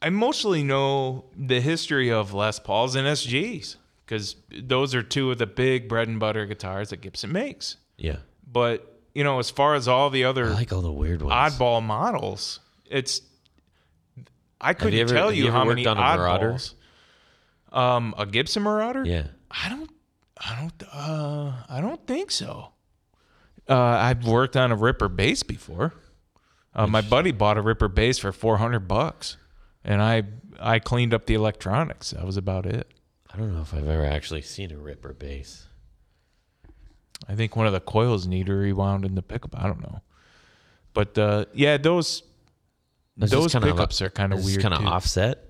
I mostly know the history of Les Pauls and SGs because those are two of the big bread and butter guitars that Gibson makes. yeah, But you know, as far as all the other I like all the weird ones. oddball models. It's I couldn't you ever- tell you, you how many on a Marauder? oddballs. Um, a Gibson Marauder? Yeah. I don't, I don't, uh, I don't think so. Uh, I've worked on a Ripper bass before. Uh, my buddy bought a Ripper bass for four hundred bucks, and I I cleaned up the electronics. That was about it. I don't know if I've ever actually seen a Ripper bass. I think one of the coils needed rewound in the pickup. I don't know, but uh, yeah, those this those kind of pickups are kind of weird. It's Kind of offset.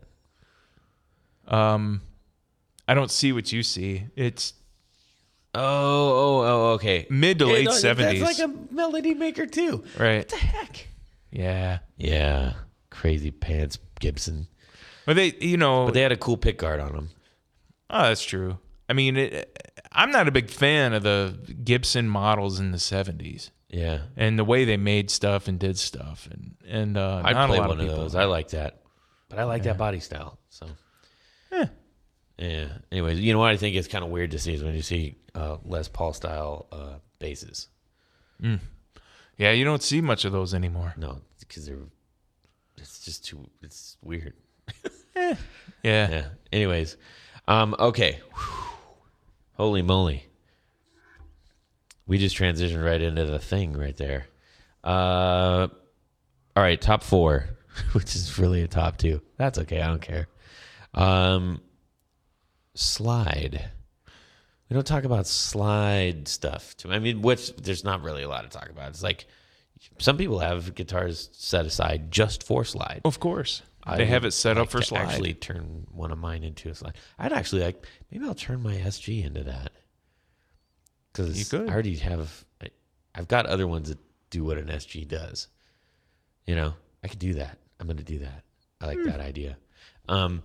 Um, I don't see what you see. It's Oh, oh, oh, okay. mid to Yeah, late no, seventies, That's like a melody maker too. right? What the heck? Yeah, Yeah, crazy pants Gibson. but they, you know, But they had a cool pick guard on them. Oh, that's true. I mean, it, I'm not a big fan of the Gibson models in the '70s Yeah, and the way they made stuff and did stuff, and and uh, I'd not play a lot one of, people. those. I like that, but I like that body style. So, Eh. yeah. Anyways, you know what I think is kind of weird to see is when you see uh, Les Paul style uh, basses. Yeah, you don't see much of those anymore. No, because they're. It's just too. It's weird. Yeah, Yeah. Anyways, um, okay. Holy moly. We just transitioned right into the thing right there. Uh, all right, top four, which is really a top two. That's okay. I don't care. Um, slide. We don't talk about slide stuff. Too. I mean, which there's not really a lot to talk about. It's like some people have guitars set aside just for slide. of course. I they have it set like up for slide. Actually, turn one of mine into a slide. I'd actually like maybe I'll turn my SG into that You because could. I already have. I, I've got other ones that do what an SG does. You know, I could do that. I'm going to do that. I like Hmm. that idea. Um,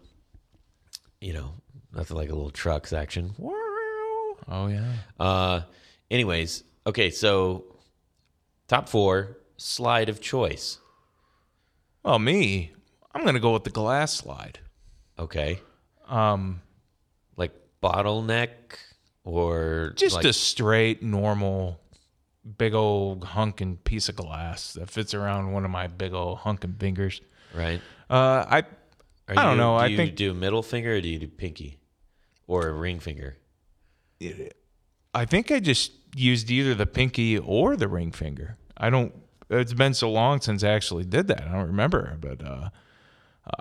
you know, nothing like a little truck section. oh yeah. Uh, anyways, okay, so top four slide of choice. Oh me, I'm gonna go with the glass slide. Okay, Um, like bottleneck or just like, a straight, normal, big old hunking piece of glass that fits around one of my big old hunking fingers. right. Uh, I Are I don't you- know, Do I you think- do middle finger or do you do pinky or a ring finger? I think I just used either the pinky or the ring finger. I don't. It's been so long since I actually did that. I don't remember, but uh,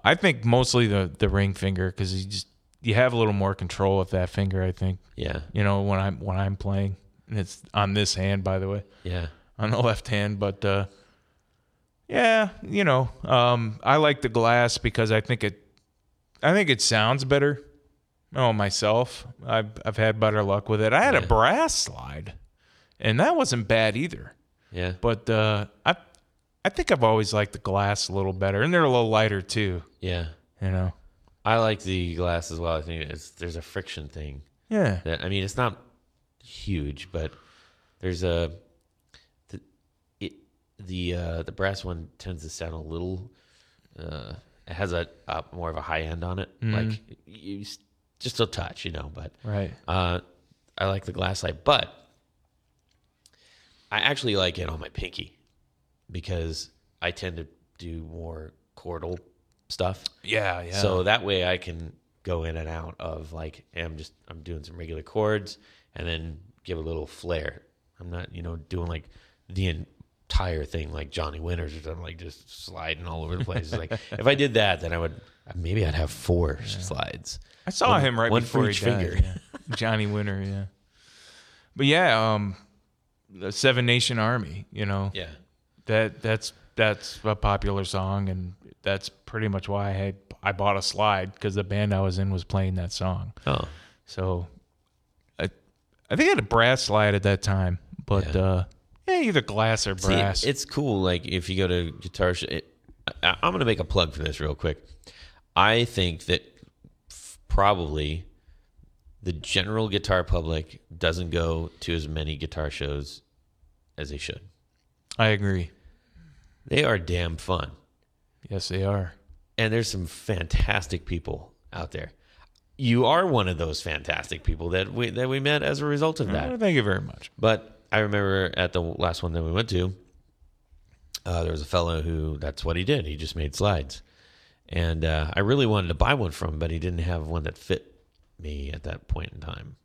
I think mostly the the ring finger because you just you have a little more control with that finger. I think Yeah, you know when I'm when I'm playing, and it's on this hand, by the way, yeah, on the left hand. But uh, yeah, you know, um, I like the glass because I think it, I think it sounds better. Oh, myself, I've I've had better luck with it. I had a brass slide, and that wasn't bad either. yeah, But uh, I I think I've always liked the glass a little better, and they're a little lighter too. yeah. You know. I like the glass as well. I think it's there's a friction thing Yeah. that I mean it's not huge, but there's a the it the uh, the brass one tends to sound a little. Uh, it has a, a more of a high end on it, like you, just a touch, you know. But Right. Uh, I like the glass light, but I actually like it on my pinky because I tend to do more chordal stuff. Yeah. Yeah. So that way I can go in and out of like I'm just I'm doing some regular chords and then give a little flair. I'm not, you know, doing like the entire thing like Johnny Winters or something like just sliding all over the place. It's like if I did that, then I would maybe I'd have four slides. I saw One- him right one before for he died, finger. yeah. Johnny Winter, yeah. But yeah, um, the Seven Nation Army, you know, Yeah. That that's that's a popular song, and that's pretty much why I had I bought a slide because the band I was in was playing that song. Oh. So, I I think I had a brass slide at that time, but Yeah. uh, yeah, either glass or See, brass. it's cool. Like if you go to guitar, sh- it, I, I'm going to make a plug for this real quick. I think that f- probably the general guitar public doesn't go to as many guitar shows as they should. I agree. They are damn fun, Yes, they are. and there's some fantastic people out there. You are one of those fantastic people that we that we met as a result of that. Oh, thank you very much. But I remember at the last one that we went to, uh, there was a fellow who that's what he did. He just made slides, and uh, I really wanted to buy one from him, but he didn't have one that fit me at that point in time.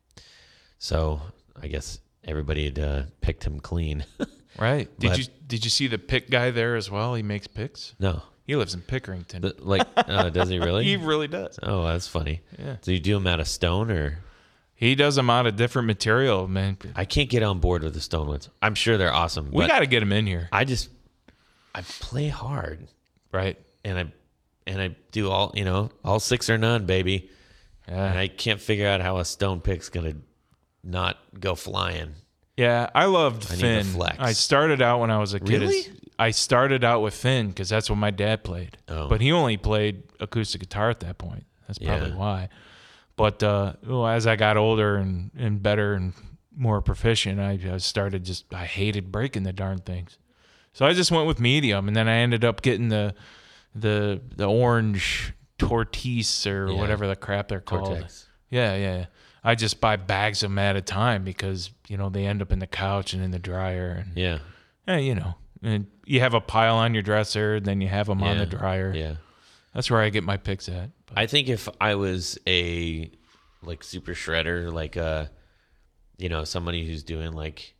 So I guess everybody had uh, picked him clean. Right. Did But- you did you see the pick guy there as well? He makes picks. no, He lives in Pickerington. but like, uh, does he really? he really does. oh, that's funny. Yeah. So you do them out of stone, or He does them out of different material, man. I can't get on board with the stone ones. I'm sure they're awesome. We got to get them in here, I just I play hard, right? and I and I do all you know all six or none, baby. And I can't figure out how a stone pick's gonna not go flying. Yeah, I loved I Finn. flex. I started out when I was a kid. as- Really? I started out with Finn because that's what my dad played. Oh. But he only played acoustic guitar at that point. That's probably Yeah. why. But uh, well, as I got older and, and better and more proficient, I, I started just I hated breaking the darn things. So I just went with medium, and then I ended up getting the the the orange tortise or Yeah. whatever the crap they're called. Tortex. Yeah, yeah. I just buy bags of them at a time because you know they end up in the couch and in the dryer, and Yeah. eh, you know, and you have a pile on your dresser, then you have them on the dryer. Yeah. That's where I get my picks at. But, I think if I was a like super shredder, like uh you know, somebody who's doing like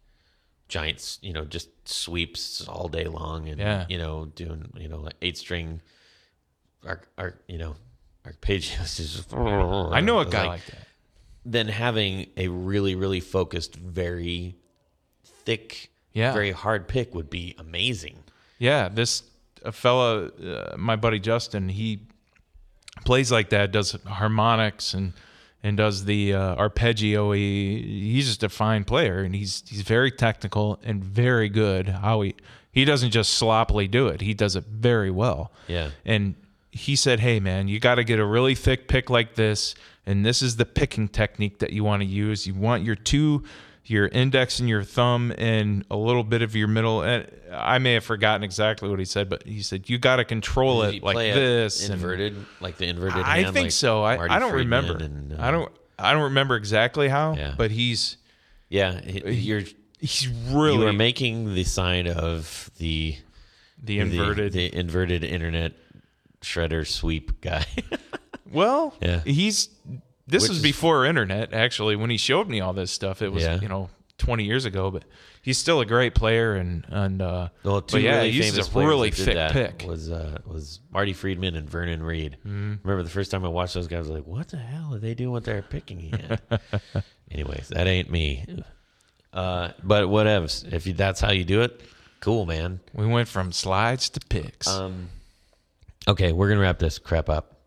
giants, you know, just sweeps all day long and Yeah. you know, doing, you know, like eight string arc arc you know, arpeggios is I know a guy like like that. Then having a really, really focused, very thick, Yeah. very hard pick would be amazing. Yeah, this a fella, uh, my buddy Justin, he plays like that, does harmonics and and does the uh, arpeggio. He, he's just a fine player, and he's he's very technical and very good. How he he doesn't just sloppily do it; he does it very well. Yeah. And he said, "Hey, man, you got to get a really thick pick like this, and this is the picking technique that you want to use. You want your two, your index and your thumb, and a little bit of your middle. And I may have forgotten exactly what he said, but he said you got to control Did it like this. and- inverted, like the inverted. I hand, think like so. I, I don't Friedman remember. and, uh, I don't. I don't remember exactly how, Yeah. but he's Yeah, he- you're he's really you are making the sign of the the inverted. the, inverted internet shredder sweep guy. Well, Yeah. he's this Which was is- before internet actually when he showed me all this stuff. It was Yeah. you know 20 years ago, but he's still a great player and and uh well, two yeah, really he uses a really thick pick. was uh, was Marty Friedman and Vernon Reid. Mm-hmm. Remember the first time I watched those guys, I was like, "What the hell are they doing with their picking hand?" Anyways, that ain't me. Uh, but whatever If you, that's how you do it, cool, man. We went from slides to picks. Um, okay, we're gonna wrap this crap up.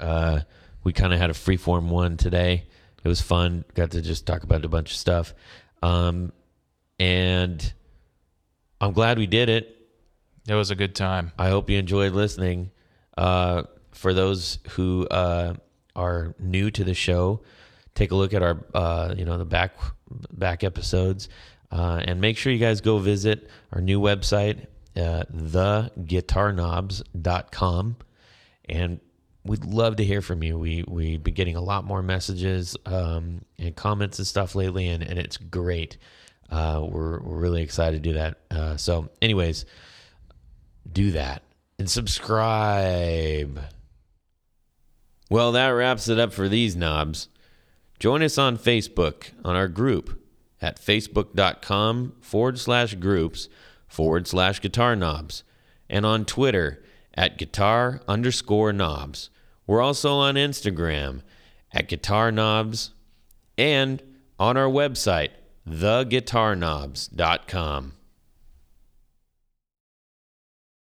Uh, we kind of had a freeform one today. It was fun. Got to just talk about a bunch of stuff, um, and I'm glad we did it. it was a good time. I hope you enjoyed listening. Uh, for those who uh, are new to the show, take a look at our uh, you know the back back episodes, uh, and make sure you guys go visit our new website, uh, theguitarknobs.com, and we'd love to hear from you. We we've been getting a lot more messages um, and comments and stuff lately, and, and it's great. Uh, we're we're really excited to do that. Uh, so, anyways do that and subscribe. Well, that wraps it up for these knobs. Join us on Facebook on our group at facebook.com forward slash groups forward slash guitar knobs and on Twitter at guitar underscore knobs. We're also on Instagram at guitar knobs and on our website, theguitarknobs.com.